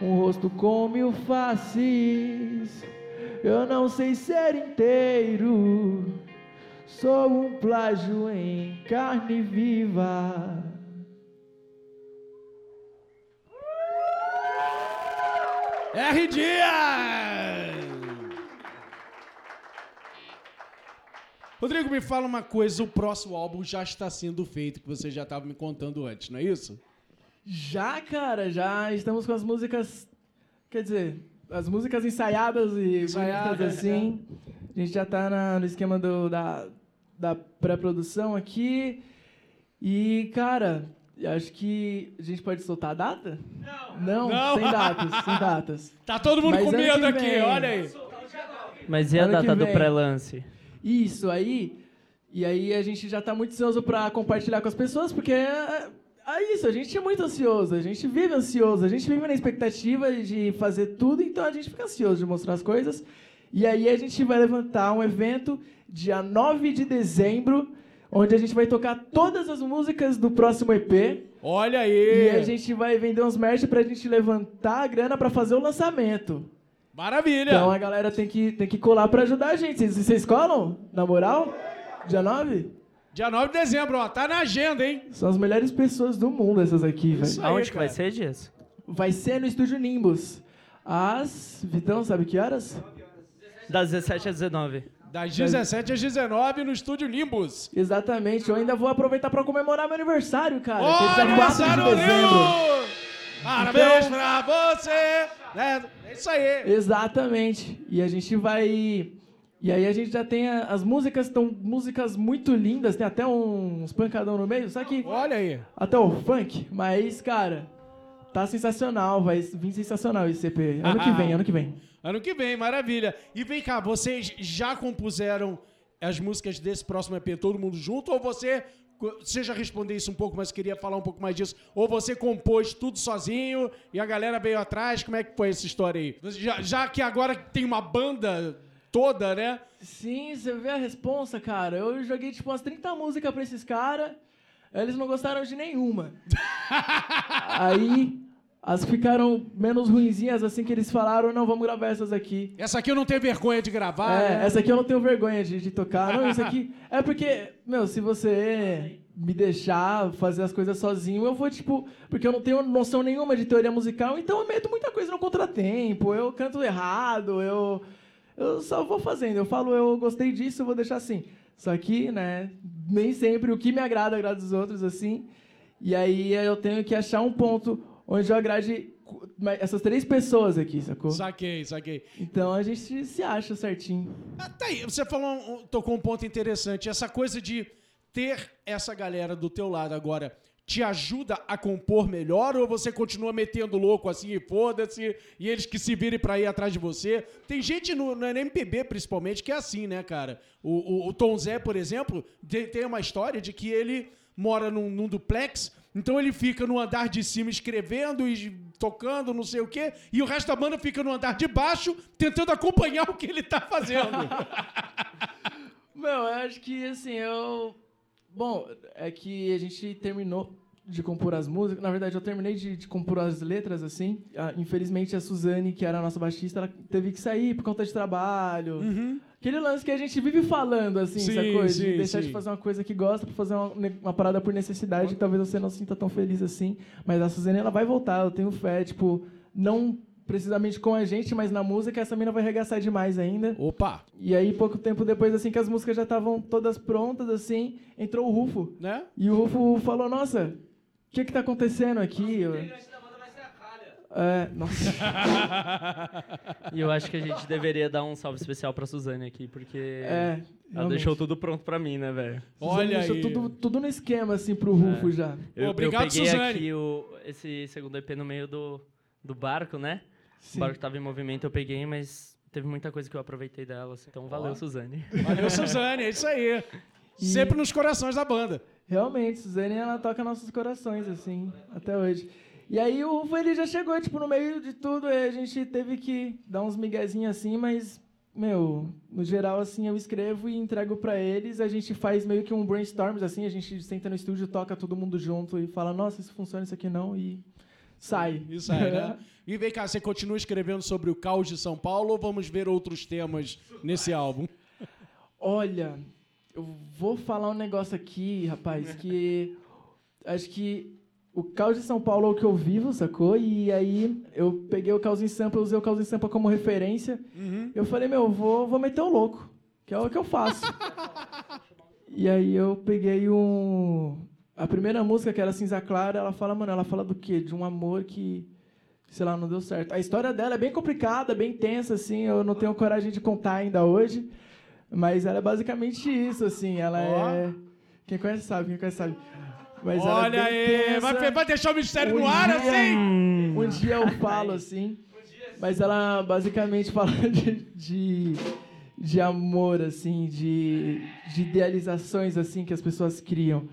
Um rosto com mil faces, eu não sei ser inteiro. Sou um plágio em carne viva. R. Dias! Rodrigo, me fala uma coisa, o próximo álbum já está sendo feito, que você já estava me contando antes, não é isso? Já, cara, já estamos com as músicas. Quer dizer, as músicas ensaiadas e Ensaiadas, bonitas assim. A gente já tá na- no esquema do, da, da pré-produção aqui. E, cara, acho que a gente pode soltar a data? Não. Não. sem datas, sem datas. Tá todo mundo Mas com medo aqui, vem. olha aí. Mas e a data do pré-lance? Isso, aí. E aí a gente já tá muito ansioso pra compartilhar com as pessoas, porque é, é isso, a gente é muito ansioso, a gente vive ansioso, a gente vive na expectativa de fazer tudo, então a gente fica ansioso de mostrar as coisas. E aí a gente vai levantar um evento dia 9 de dezembro, onde a gente vai tocar todas as músicas do próximo EP. Olha E a aí. gente vai vender uns merch pra gente levantar a grana pra fazer o lançamento. Maravilha. Então a galera tem que, tem que colar pra ajudar a gente. Vocês, vocês colam? Na moral? Dia 9? Dia 9 de dezembro, ó, tá na agenda, hein? São as melhores pessoas do mundo essas aqui, velho. Aonde que vai ser, Dias? Vai ser no Estúdio Nimbus. Às... Vitão, sabe que horas? Das 17 às 19. Das 17 às 19 no estúdio Nimbus. Exatamente. Eu ainda vou aproveitar pra comemorar meu aniversário, cara. que é Ó, dia 4 aniversário de dezembro. Parabéns Então- pra você! Né? É isso aí. Exatamente. E a gente vai... E aí a gente já tem a- as músicas, estão músicas muito lindas, tem até uns pancadão no meio, só que Olha aí. até o funk, mas, cara, tá sensacional, vai vir sensacional esse EP. Ano que vem, ano que vem. Ano que vem, maravilha. E vem cá, vocês já compuseram as músicas desse próximo EP todo mundo junto? Ou você. Você já respondeu isso um pouco, mas queria falar um pouco mais disso. Ou você compôs tudo sozinho e a galera veio atrás? Como é que foi essa história aí? Já, já que agora tem uma banda toda, né? Sim, você vê a responsa, cara. Eu joguei tipo umas 30 músicas pra esses caras. Eles não gostaram de nenhuma. Aí as que ficaram menos ruinzinhas, assim que eles falaram, não, vamos gravar essas aqui. Essa aqui eu não tenho vergonha de gravar. É, né? essa aqui eu não tenho vergonha de, de tocar. Não, isso aqui. É porque, meu, se você me deixar fazer as coisas sozinho, eu vou, tipo. Porque eu não tenho noção nenhuma de teoria musical, então eu meto muita coisa no contratempo. Eu canto errado, eu. Eu só vou fazendo. Eu falo, eu gostei disso, eu vou deixar assim. Só que, né, nem sempre o que me agrada agrada os outros, assim. E aí eu tenho que achar um ponto onde eu agrade essas três pessoas aqui, sacou? Saquei, saquei. Então a gente se acha certinho. Ah, tá aí, você falou, tocou um ponto interessante. Essa coisa de ter essa galera do teu lado agora te ajuda a compor melhor ou você continua metendo louco assim e foda-se e eles que se virem pra ir atrás de você? Tem gente no, no MPB principalmente que é assim, né, cara? O, o, o Tom Zé, por exemplo, tem, tem uma história de que ele mora num, num duplex, então ele fica no andar de cima escrevendo e tocando, não sei o quê, e o resto da banda fica no andar de baixo tentando acompanhar o que ele tá fazendo. Meu, eu acho que assim, eu. Bom, é que a gente terminou de compor as músicas. Na verdade, eu terminei de, de compor as letras, assim. Ah, infelizmente, a Suzane, que era a nossa baixista, ela teve que sair por conta de trabalho. Aquele lance que a gente vive falando, assim, Sim, sacou? sim, de deixar sim. de fazer uma coisa que gosta pra fazer uma, uma parada por necessidade. Talvez você não se sinta tão feliz assim. Mas a Suzane, ela vai voltar, eu tenho fé. Tipo, não precisamente com a gente, mas na música, essa mina vai arregaçar demais ainda. Opa, E aí, pouco tempo depois, assim, que as músicas já estavam todas prontas, assim, entrou o Rufo. né? E o Rufo falou, nossa, o que que tá acontecendo aqui? Eu... É, nossa. E eu acho que a gente deveria dar um salve especial pra Suzane aqui, porque É, ela deixou tudo pronto pra mim, né, velho? Olha deixou aí. Tudo, tudo no esquema, assim, pro Rufo já. Eu, Obrigado, eu peguei Suzane. aqui o, esse segundo EP no meio do, do barco, né? Sim. O barco tava em movimento, eu peguei, mas teve muita coisa que eu aproveitei dela. assim. Então valeu, Suzane. Valeu, Suzane, é isso aí. Sempre nos corações da banda. Realmente, Suzane, ela toca nossos corações, assim, até hoje. E aí o Uva, ele já chegou, tipo, no meio de tudo, e a gente teve que dar uns miguezinhos assim, mas, meu, no geral, assim, eu escrevo e entrego pra eles, a gente faz meio que um brainstorm, assim, a gente senta no estúdio, toca todo mundo junto e fala, nossa, isso funciona, isso aqui não, e sai. Isso aí, né? E vem cá, você continua escrevendo sobre o caos de São Paulo ou vamos ver outros temas nesse álbum? Olha, eu vou falar um negócio aqui, rapaz, que acho que o caos de São Paulo é o que eu vivo, sacou? E aí eu peguei o caos em Sampa, eu usei o caos em Sampa como referência. Eu falei, meu, vou, vou meter o louco, que é o que eu faço. e aí eu peguei um. A primeira música, que era Cinza Clara, ela fala, mano, ela fala do quê? De um amor que, sei lá, não deu certo. A história dela é bem complicada, bem tensa, assim, eu não tenho coragem de contar ainda hoje. Mas ela é basicamente isso, assim, ela Ó. é. Quem conhece sabe, quem conhece sabe. Mas é Olha aí, vai, vai deixar o mistério no Um ar dia- assim? Um dia eu falo assim, mas ela basicamente fala de, de, de amor, assim, de, de idealizações assim que as pessoas criam.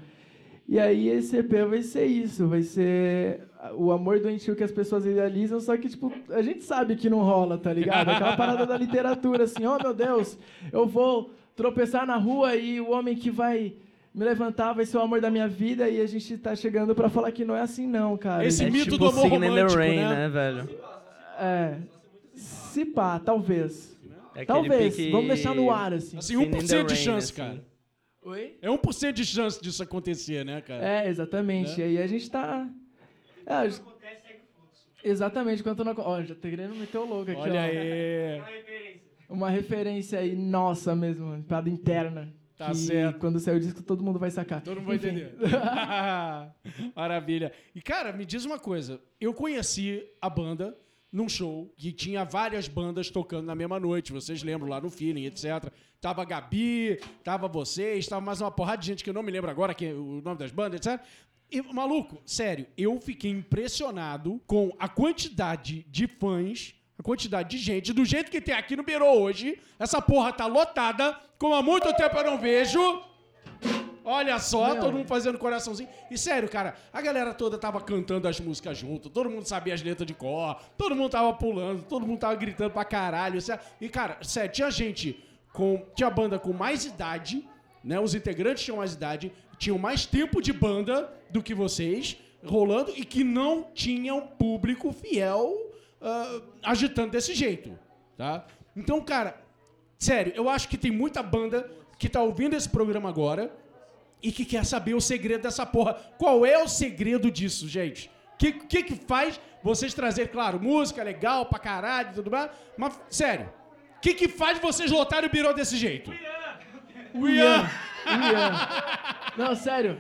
E aí esse EP vai ser isso, vai ser o amor doentio que as pessoas idealizam, só que, tipo, a gente sabe que não rola, tá ligado? Aquela parada da literatura, assim, oh meu Deus, eu vou tropeçar na rua e o homem que vai me levantar vai ser o amor da minha vida e a gente tá chegando pra falar que não é assim não, cara. Esse é mito tipo do amor romântico, Rain, né? né, velho? É. Se pá, talvez. É Talvez. pique- Vamos deixar no ar, assim. Assim, Singing in 1% the de chance, assim. cara. Oi? É 1% de chance disso acontecer, né, cara? É, exatamente. Né? E aí a gente tá. É, a gente- Exatamente, enquanto não. Ó, já tô querendo meter o louco aqui, Olha ó. aí. Uma referência aí, nossa mesmo, piada interna. Tá que certo. Quando sair o disco, todo mundo vai sacar. Todo mundo vai Enfim. entender. Maravilha. E, cara, me diz uma coisa. Eu conheci a banda num show que tinha várias bandas tocando na mesma noite. Vocês lembram lá no Feeling, etc. Tava a Gabi, tava vocês, tava mais uma porrada de gente que eu não me lembro agora que é o nome das bandas, etc. E, maluco, sério, eu fiquei impressionado com a quantidade de fãs, a quantidade de gente, do jeito que tem aqui no Beirô hoje. Essa porra tá lotada, como há muito tempo eu não vejo. Olha só, Meu. todo mundo fazendo coraçãozinho. E sério, cara, a galera toda tava cantando as músicas junto, todo mundo sabia as letras de cor, todo mundo tava pulando, todo mundo tava gritando pra caralho. sério. E, cara, sério, tinha gente com. Tinha banda com mais idade, né? Os integrantes tinham mais idade, tinham mais tempo de banda do que vocês, rolando, e que não tinham público fiel ah, agitando desse jeito, tá? Então, cara, sério, eu acho que tem muita banda que tá ouvindo esse programa agora e que quer saber o segredo dessa porra. Qual é o segredo disso, gente? O que, que que faz vocês trazer, claro, música legal pra caralho e tudo mais, mas, sério, o que que faz vocês lotarem o birô desse jeito? O Ian! Ian. Não, sério.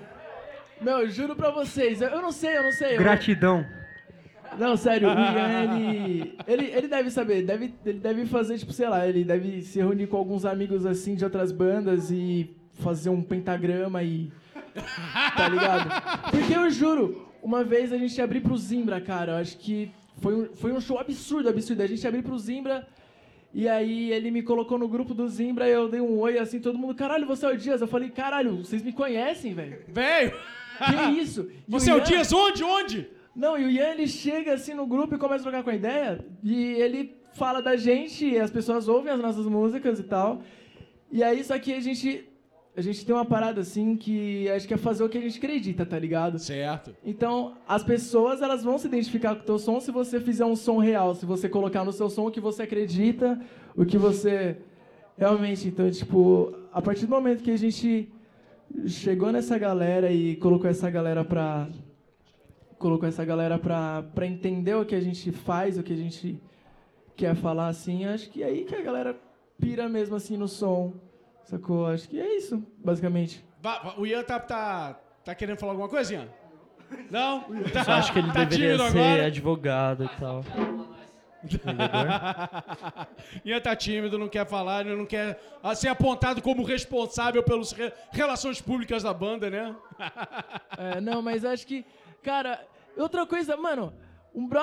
Meu, eu juro pra vocês. Eu eu não sei, eu não sei. eu- Gratidão. Não, sério, o Ian, ele, ele. Ele deve saber, deve, ele deve fazer, tipo, sei lá, ele deve se reunir com alguns amigos assim de outras bandas e fazer um pentagrama e. Tá ligado? Porque eu juro, uma vez a gente abriu pro Zimbra, cara. Eu acho que foi um, foi um show absurdo, absurdo. A gente abriu pro Zimbra. E aí ele me colocou no grupo do Zimbra e eu dei um oi assim, todo mundo, caralho, você é o Dias? Eu falei, caralho, vocês me conhecem, velho? Velho! Que isso? E Você é o Ian- Dias onde? Onde? não, e o Ian ele chega assim no grupo e começa a trocar com a ideia. E ele fala da gente, e as pessoas ouvem as nossas músicas e tal. E aí, só que a gente. A gente tem uma parada assim que acho que é fazer o que a gente acredita, tá ligado? Certo. Então, as pessoas elas vão se identificar com o teu som se você fizer um som real, se você colocar no seu som o que você acredita, o que você realmente, então, tipo, a partir do momento que a gente chegou nessa galera e colocou essa galera pra colocou essa galera pra, pra entender o que a gente faz, o que a gente quer falar assim, acho que é aí que a galera pira mesmo assim no som. Sacou? Acho que é isso, basicamente. Va- o Ian tá, tá, tá querendo falar alguma coisa, Ian? Não? Tá, Só acho que ele tá deveria ser agora? advogado e tal. Ian tá tímido, não quer falar, ele não quer ah, ser apontado como responsável pelas re- relações públicas da banda, né? É, não, mas acho que, cara, outra coisa, mano, um bro...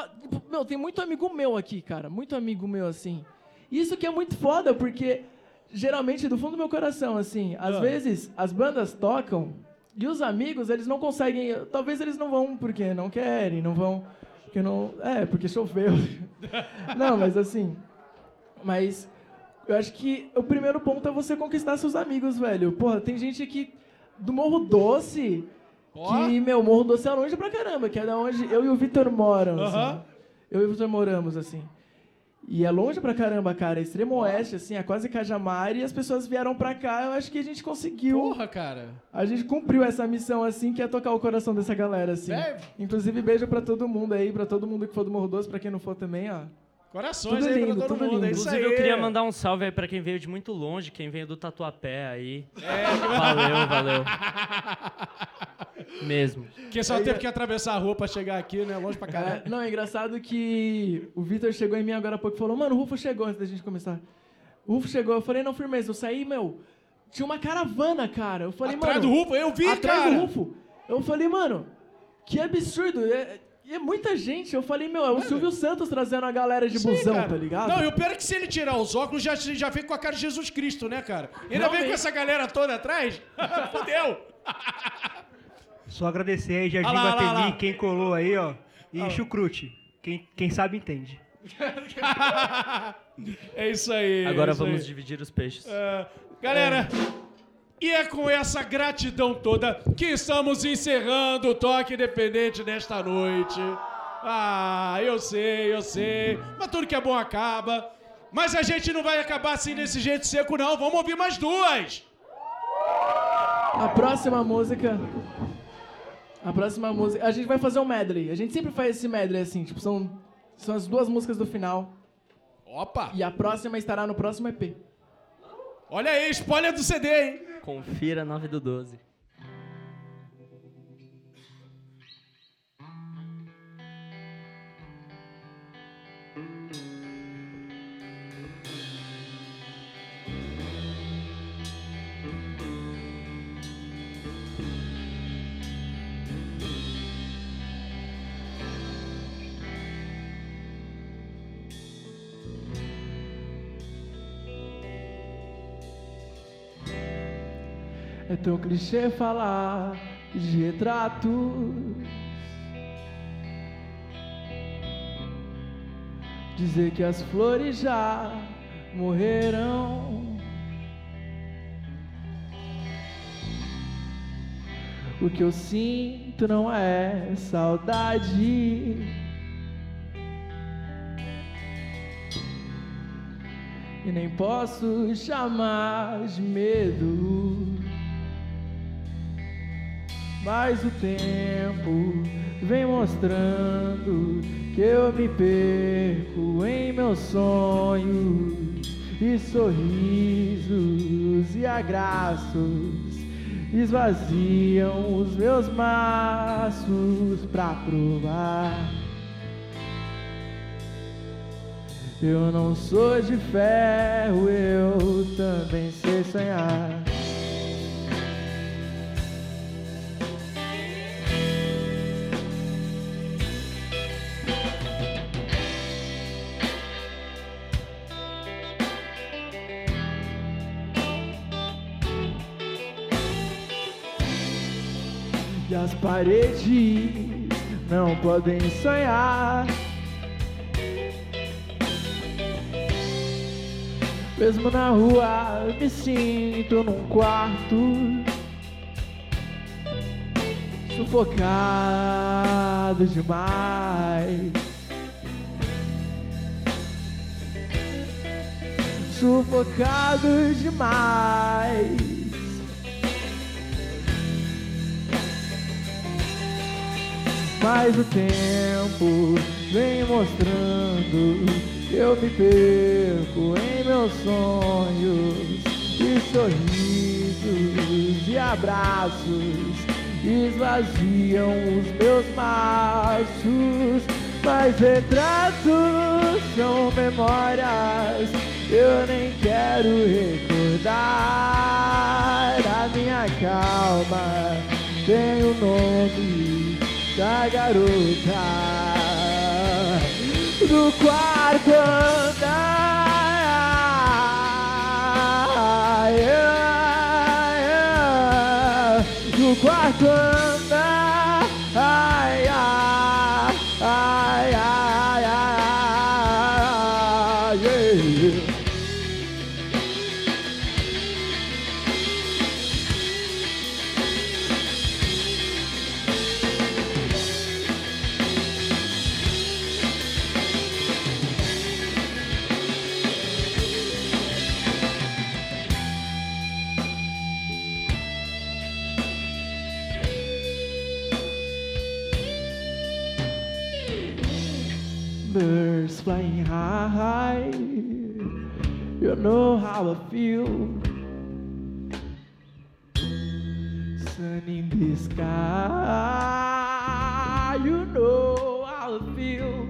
meu, tem muito amigo meu aqui, cara, muito amigo meu assim. Isso que é muito foda, porque geralmente do fundo do meu coração, assim, às Ah. vezes as bandas tocam E os amigos, eles não conseguem. Talvez eles não vão porque não querem, não vão. Porque não. É, porque choveu. não, mas assim. Mas eu acho que o primeiro ponto é você conquistar seus amigos, velho. Porra, tem gente aqui do Morro Doce. Ó. Que, meu, Morro Doce é longe pra caramba, que é da onde eu e o Vitor moram. assim. Aham. Eu e o Vitor moramos, assim. E é longe pra caramba, cara. É extremo oeste, assim, é quase Cajamar. E as pessoas vieram pra cá, eu acho que a gente conseguiu. Porra, cara. A gente cumpriu essa missão, assim, que é tocar o coração dessa galera, assim. É. Inclusive, beijo pra todo mundo aí, pra todo mundo que for do Morro Doce, pra quem não for também, ó. Corações Tudo aí lindo, pra todo tudo mundo. lindo. É isso Inclusive, aí. eu queria mandar um salve aí pra quem veio de muito longe, quem veio do Tatuapé aí. É, Valeu, valeu. Mesmo. Porque só teve que atravessar a rua pra chegar aqui, né? Longe pra caralho. É, não, é engraçado que o Vitor chegou em mim agora há pouco e falou, mano, o Rufo chegou antes da gente começar. O Rufo chegou, eu falei, não, firmeza, eu saí, meu, tinha uma caravana, cara. Eu falei, Atrás mano. do Rufo, eu vi, atrás cara. do Rufo. Eu falei, mano, que absurdo. É, é muita gente. Eu falei, meu, é o Silvio Santos trazendo a galera de Sim, busão, cara. tá ligado? Não, e o pior é que se ele tirar os óculos, já, já vem com a cara de Jesus Cristo, né, cara? Ainda vem com essa galera toda atrás? Fudeu! Só agradecer aí, Jardim Ah lá, ah lá, ah lá. Quem colou aí, ó. E chucrute. Quem, quem sabe entende. é isso aí. é Agora isso vamos aí. dividir os peixes. É, galera, e é com essa gratidão toda que estamos encerrando o Toque Independente nesta noite. Ah, eu sei, eu sei. Mas tudo que é bom acaba. Mas a gente não vai acabar assim desse jeito seco, não. Vamos ouvir mais duas. A próxima música. A próxima música. A gente vai fazer um medley. A gente sempre faz esse medley assim, tipo, são, são as duas músicas do final. Opa! E a próxima estará no próximo EP. Olha aí, spoiler do CD, hein? Confira 9 do 12. É tão clichê falar de retratos. Dizer que as flores já morreram. O que eu sinto não é saudade. E nem posso chamar de medo. Mas o tempo vem mostrando que eu me perco em meus sonhos e sorrisos e abraços esvaziam os meus maços pra provar. Eu não sou de ferro, eu também sei sonhar. E as paredes não podem sonhar. Mesmo na rua, me sinto num quarto sufocado demais. Sufocado demais. Mas o tempo vem mostrando que eu me perco em meus sonhos e sorrisos e abraços esvaziam os meus maços. Mas retratos são memórias, eu nem quero recordar. A minha calma tem o nome da garota do quarto andar. Yeah, yeah, do quarto andar. You know how I feel. Sun in the sky, you know how I feel.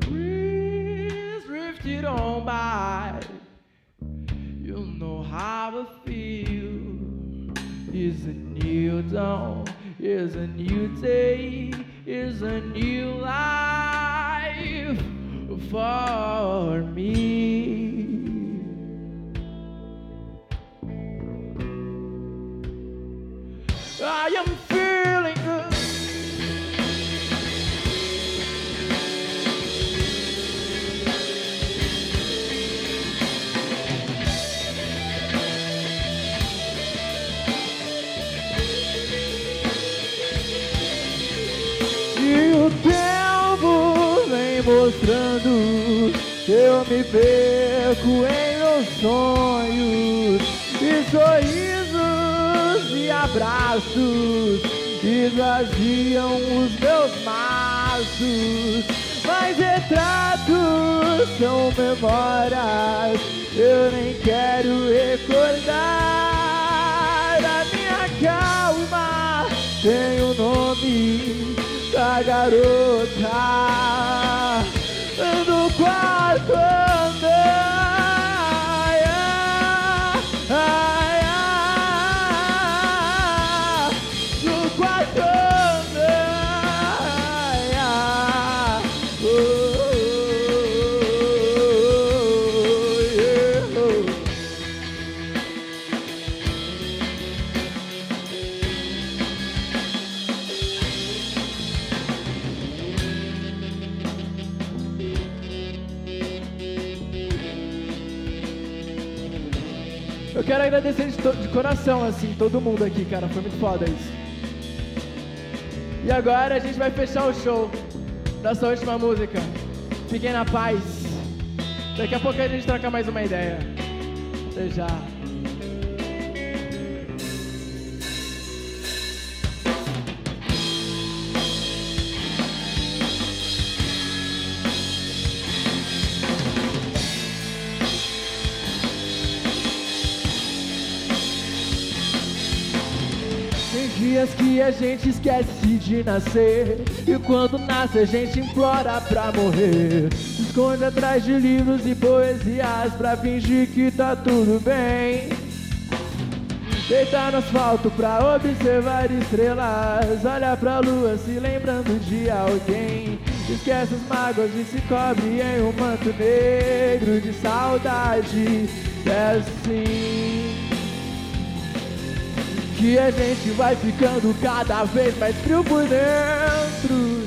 Breeze drifted on by, you know how I feel. It's a new dawn, it's a new day, it's a new life for me. I am feeling eu me perco em meus sonhos e sorrisos e abraços esvaziam os meus maços. Mas retratos são memórias, eu nem quero recordar. A minha calma tem o nome da garota do quarto agradecer de, de coração, assim, todo mundo aqui, cara. Foi muito foda isso. E agora a gente vai fechar o show dessa última música. Fiquem na paz. Daqui a pouco a gente troca mais uma ideia. Até já. Dias que a gente esquece de nascer. E quando nasce a gente implora pra morrer. Se esconde atrás de livros e poesias Pra fingir que tá tudo bem. Deitar no asfalto pra observar estrelas. Olha pra lua se lembrando de alguém. Esquece as mágoas e se cobre em um manto negro de saudade. É assim que a gente vai ficando cada vez mais frio por dentro.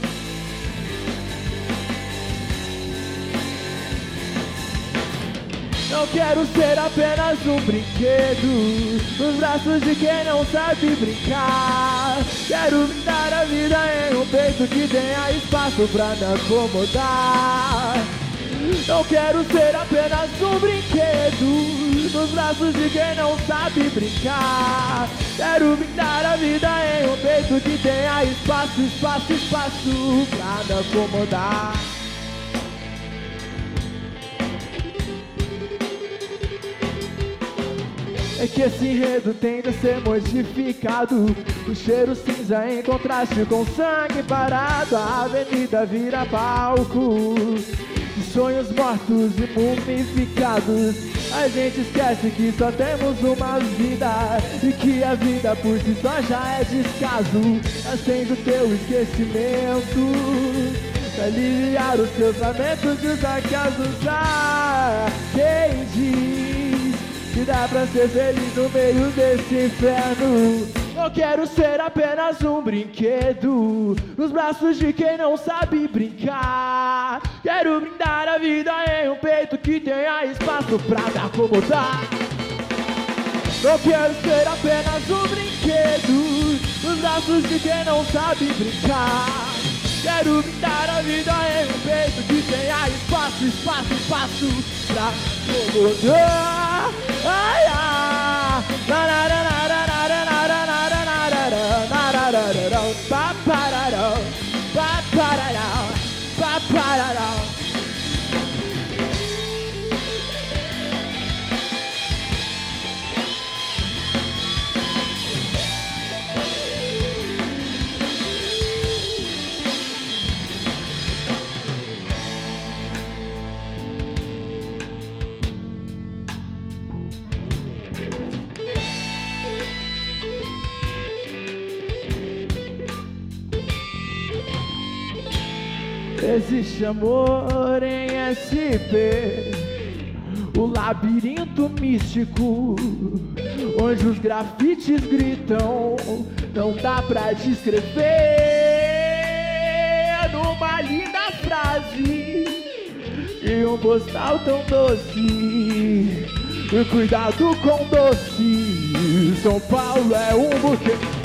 Não quero ser apenas um brinquedo nos braços de quem não sabe brincar. Quero brindar a vida em um peito que tenha espaço pra me acomodar. Não quero ser apenas um brinquedo nos braços de quem não sabe brincar. Quero brindar a vida em um peito que tenha espaço, espaço, espaço pra me acomodar. É que esse enredo tende a ser modificado O cheiro cinza em contraste com sangue parado A avenida vira palco sonhos mortos e mumificados A gente esquece que só temos uma vida E que a vida por si só já é descaso Acende o teu esquecimento Pra aliviar os teus lamentos e os acasos Ah, quem diz que dá pra ser feliz no meio desse inferno. Não quero ser apenas um brinquedo nos braços de quem não sabe brincar. Quero brindar a vida em um peito que tenha espaço pra me acomodar. Não quero ser apenas um brinquedo nos braços de quem não sabe brincar. Quero brindar a vida em um peito que tenha espaço, espaço, espaço pra acomodar. Ai, ai, la, la, la, la, la. Existe amor em SP, o labirinto místico, onde os grafites gritam, não dá pra descrever numa linda frase e um postal tão doce. Cuidado com doce, São Paulo é um buquê.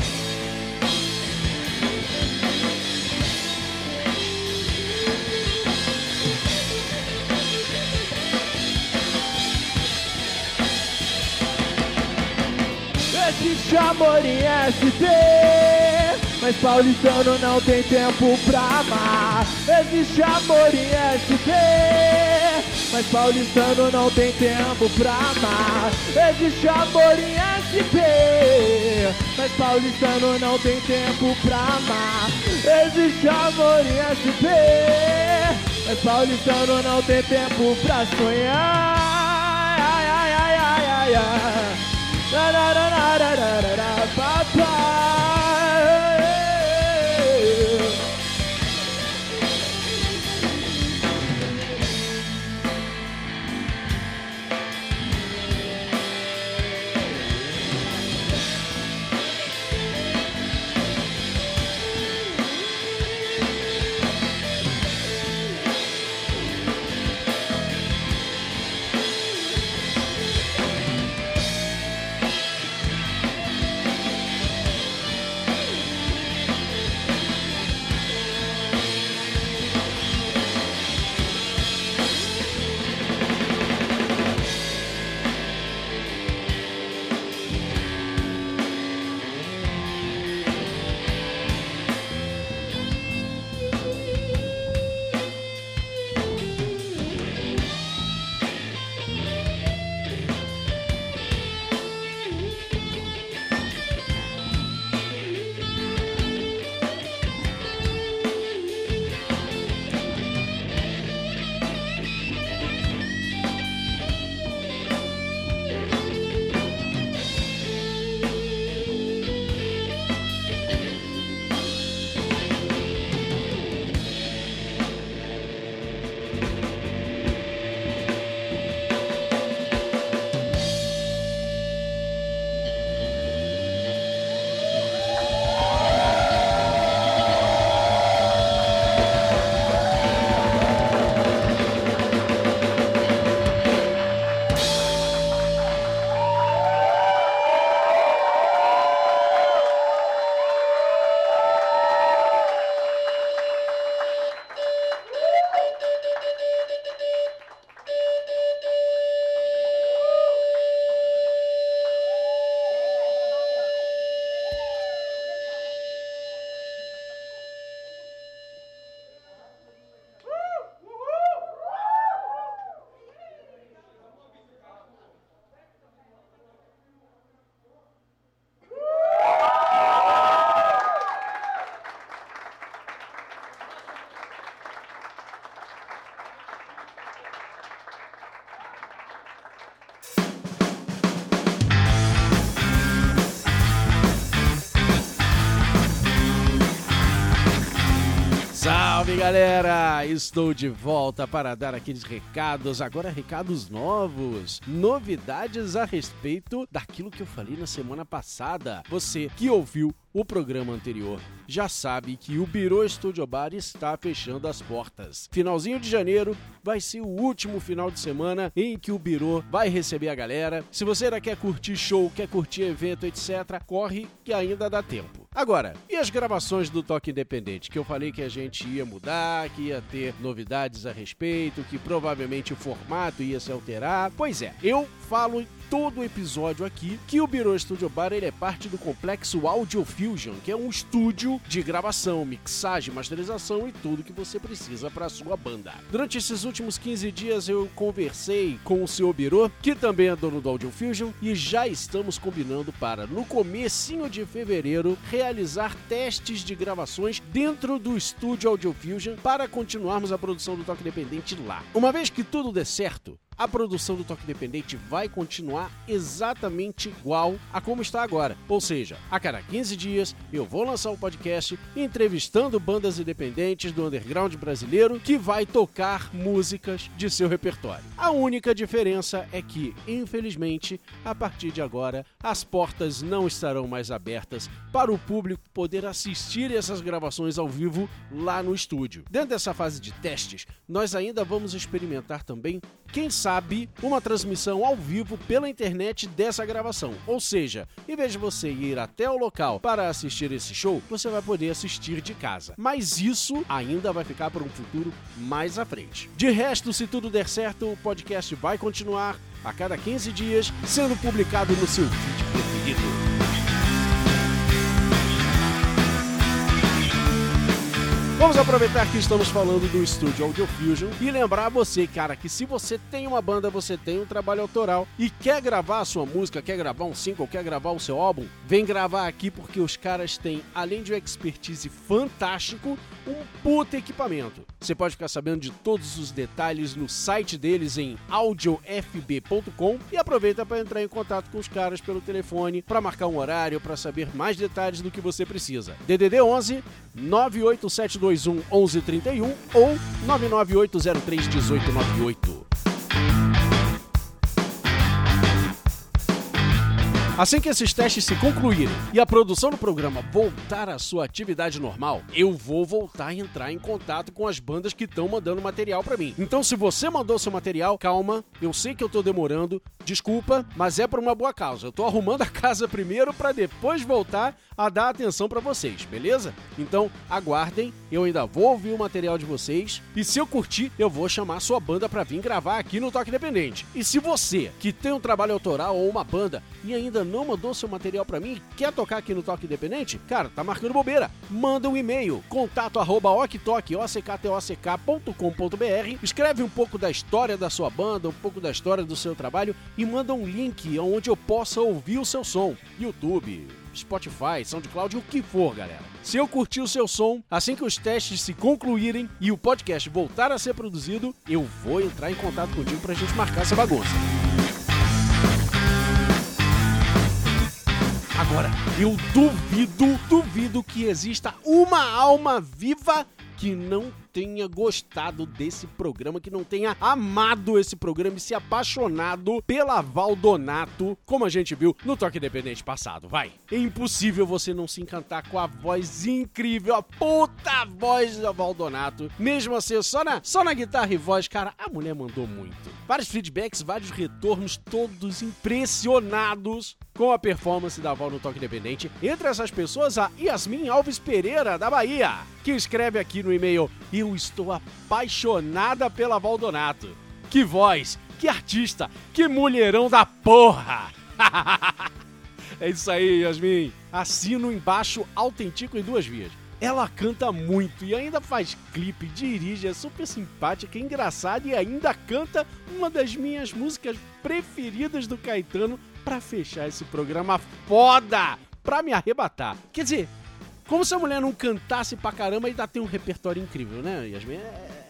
Amor em SP, mas paulistano não tem tempo pra amar. Existe amor em SP, mas paulistano não tem tempo pra amar. Existe amor em SP, mas paulistano não tem tempo pra amar. Existe amor em SP, mas paulistano não tem tempo pra sonhar. Ai, ai, ai, ai, ai, ai. Da, da, da, da, da, da, galera! Estou de volta para dar aqueles recados, agora recados novos, novidades a respeito daquilo que eu falei na semana passada. Você que ouviu o programa anterior já sabe que o Biro Studio Bar está fechando as portas. Finalzinho de janeiro vai ser o último final de semana em que o Biro vai receber a galera. Se você ainda quer curtir show, quer curtir evento, etc., corre que ainda dá tempo. Agora, e as gravações do Toque Independente? Que eu falei que a gente ia mudar, que ia ter novidades a respeito, que provavelmente o formato ia se alterar. Pois é, eu falo todo episódio aqui que o Biro Studio Bar ele é parte do complexo Audio Fusion, que é um estúdio de gravação, mixagem, masterização e tudo que você precisa para sua banda. Durante esses últimos 15 dias eu conversei com o seu Biro, que também é dono do Audio Fusion, e já estamos combinando para no comecinho de fevereiro realizar testes de gravações dentro do estúdio Audio Fusion para continuarmos a produção do Toque Independente lá. Uma vez que tudo der certo, a produção do Toque Independente vai continuar exatamente igual a como está agora. Ou seja, a cada 15 dias eu vou lançar um podcast entrevistando bandas independentes do underground brasileiro que vai tocar músicas de seu repertório. A única diferença é que, infelizmente, a partir de agora, as portas não estarão mais abertas para o público poder assistir essas gravações ao vivo lá no estúdio. Dentro dessa fase de testes, nós ainda vamos experimentar também quem sabe, uma transmissão ao vivo pela internet dessa gravação. Ou seja, em vez de você ir até o local para assistir esse show, você vai poder assistir de casa. Mas isso ainda vai ficar para um futuro mais à frente. De resto, se tudo der certo, o podcast vai continuar a cada 15 dias, sendo publicado no seu feed preferido. Vamos aproveitar que estamos falando do estúdio Audio Fusion e lembrar você, cara, que se você tem uma banda, você tem um trabalho autoral e quer gravar a sua música, quer gravar um single, quer gravar o seu álbum, vem gravar aqui porque os caras têm, além de um expertise fantástico, um puta equipamento. Você pode ficar sabendo de todos os detalhes no site deles em audiofb.com e aproveita para entrar em contato com os caras pelo telefone para marcar um horário para saber mais detalhes do que você precisa. DDD 11 98721 1131 ou 99803 Assim que esses testes se concluírem e a produção do programa voltar à sua atividade normal, eu vou voltar a entrar em contato com as bandas que estão mandando material para mim. Então, se você mandou seu material, calma, eu sei que eu tô demorando, desculpa, mas é por uma boa causa. Eu tô arrumando a casa primeiro para depois voltar a dar atenção para vocês, beleza? Então, aguardem, eu ainda vou ouvir o material de vocês e se eu curtir, eu vou chamar sua banda para vir gravar aqui no Toque Independente. E se você que tem um trabalho autoral ou uma banda e ainda não mandou seu material para mim e quer tocar aqui no Toque Independente, cara, tá marcando bobeira. Manda um e-mail, contato arroba oktok, ocktok.com.br, escreve um pouco da história da sua banda, um pouco da história do seu trabalho e manda um link onde eu possa ouvir o seu som. YouTube, Spotify, SoundCloud, o que for, galera. Se eu curtir o seu som, assim que os testes se concluírem e o podcast voltar a ser produzido, eu vou entrar em contato contigo pra gente marcar essa bagunça. Agora, eu duvido, duvido que exista uma alma viva que não tenha gostado desse programa, que não tenha amado esse programa e se apaixonado pela Valdonato, como a gente viu no Toque Independente passado. Vai. É impossível você não se encantar com a voz incrível, a puta voz da Valdonato. Mesmo assim, só na, só na guitarra e voz, cara, a mulher mandou muito. Vários feedbacks, vários retornos, todos impressionados com a performance da Val no Toque Independente. Entre essas pessoas, a Yasmin Alves Pereira, da Bahia, que escreve aqui no e-mail: Eu estou apaixonada pela Valdonato. Que voz, que artista, que mulherão da porra! é isso aí, Yasmin. Assino embaixo, autentico em duas vias. Ela canta muito e ainda faz clipe, dirige, é super simpática, engraçada e ainda canta uma das minhas músicas preferidas do Caetano para fechar esse programa foda, pra me arrebatar. Quer dizer, como se a mulher não cantasse pra caramba e ainda tem um repertório incrível, né, Yasmin? É,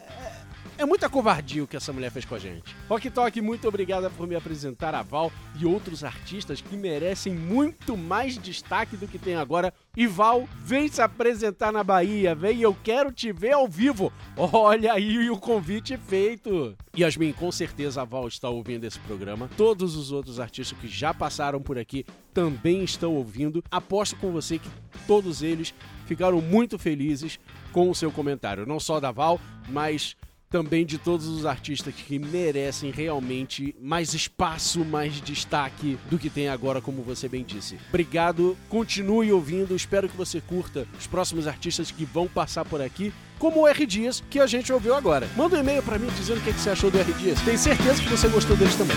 É muita covardia o que essa mulher fez com a gente. Rock Talk, muito obrigada por me apresentar a Val e outros artistas que merecem muito mais destaque do que tem agora. E Val, vem se apresentar na Bahia, vem, eu quero te ver ao vivo. Olha aí o convite feito. Yasmin, com certeza a Val está ouvindo esse programa. Todos os outros artistas que já passaram por aqui também estão ouvindo. Aposto com você que todos eles ficaram muito felizes com o seu comentário. Não só da Val, mas também de todos os artistas que merecem realmente mais espaço, mais destaque do que tem agora, como você bem disse. Obrigado, continue ouvindo, espero que você curta os próximos artistas que vão passar por aqui. Como o R Dias, que a gente ouviu agora. Manda um e-mail para mim dizendo o que, que você achou do R Dias. Tenho certeza que você gostou deles também.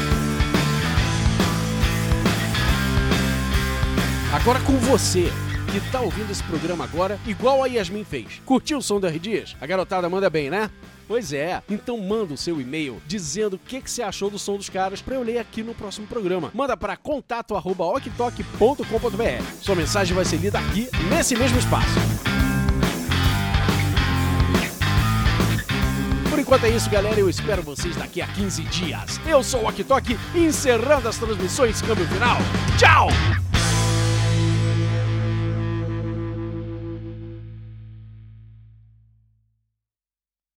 Agora com você, que tá ouvindo esse programa agora, igual a Yasmin fez. Curtiu o som do R Dias? A garotada manda bem, né? Pois é, então manda o seu e-mail dizendo o que, que você achou do som dos caras pra eu ler aqui no próximo programa. Manda para contato@oktok.com.br. Sua mensagem vai ser lida aqui nesse mesmo espaço. Por enquanto é isso, galera. Eu espero vocês daqui a 15 dias. Eu sou o Ok Tok, encerrando as transmissões Câmbio Final. Tchau!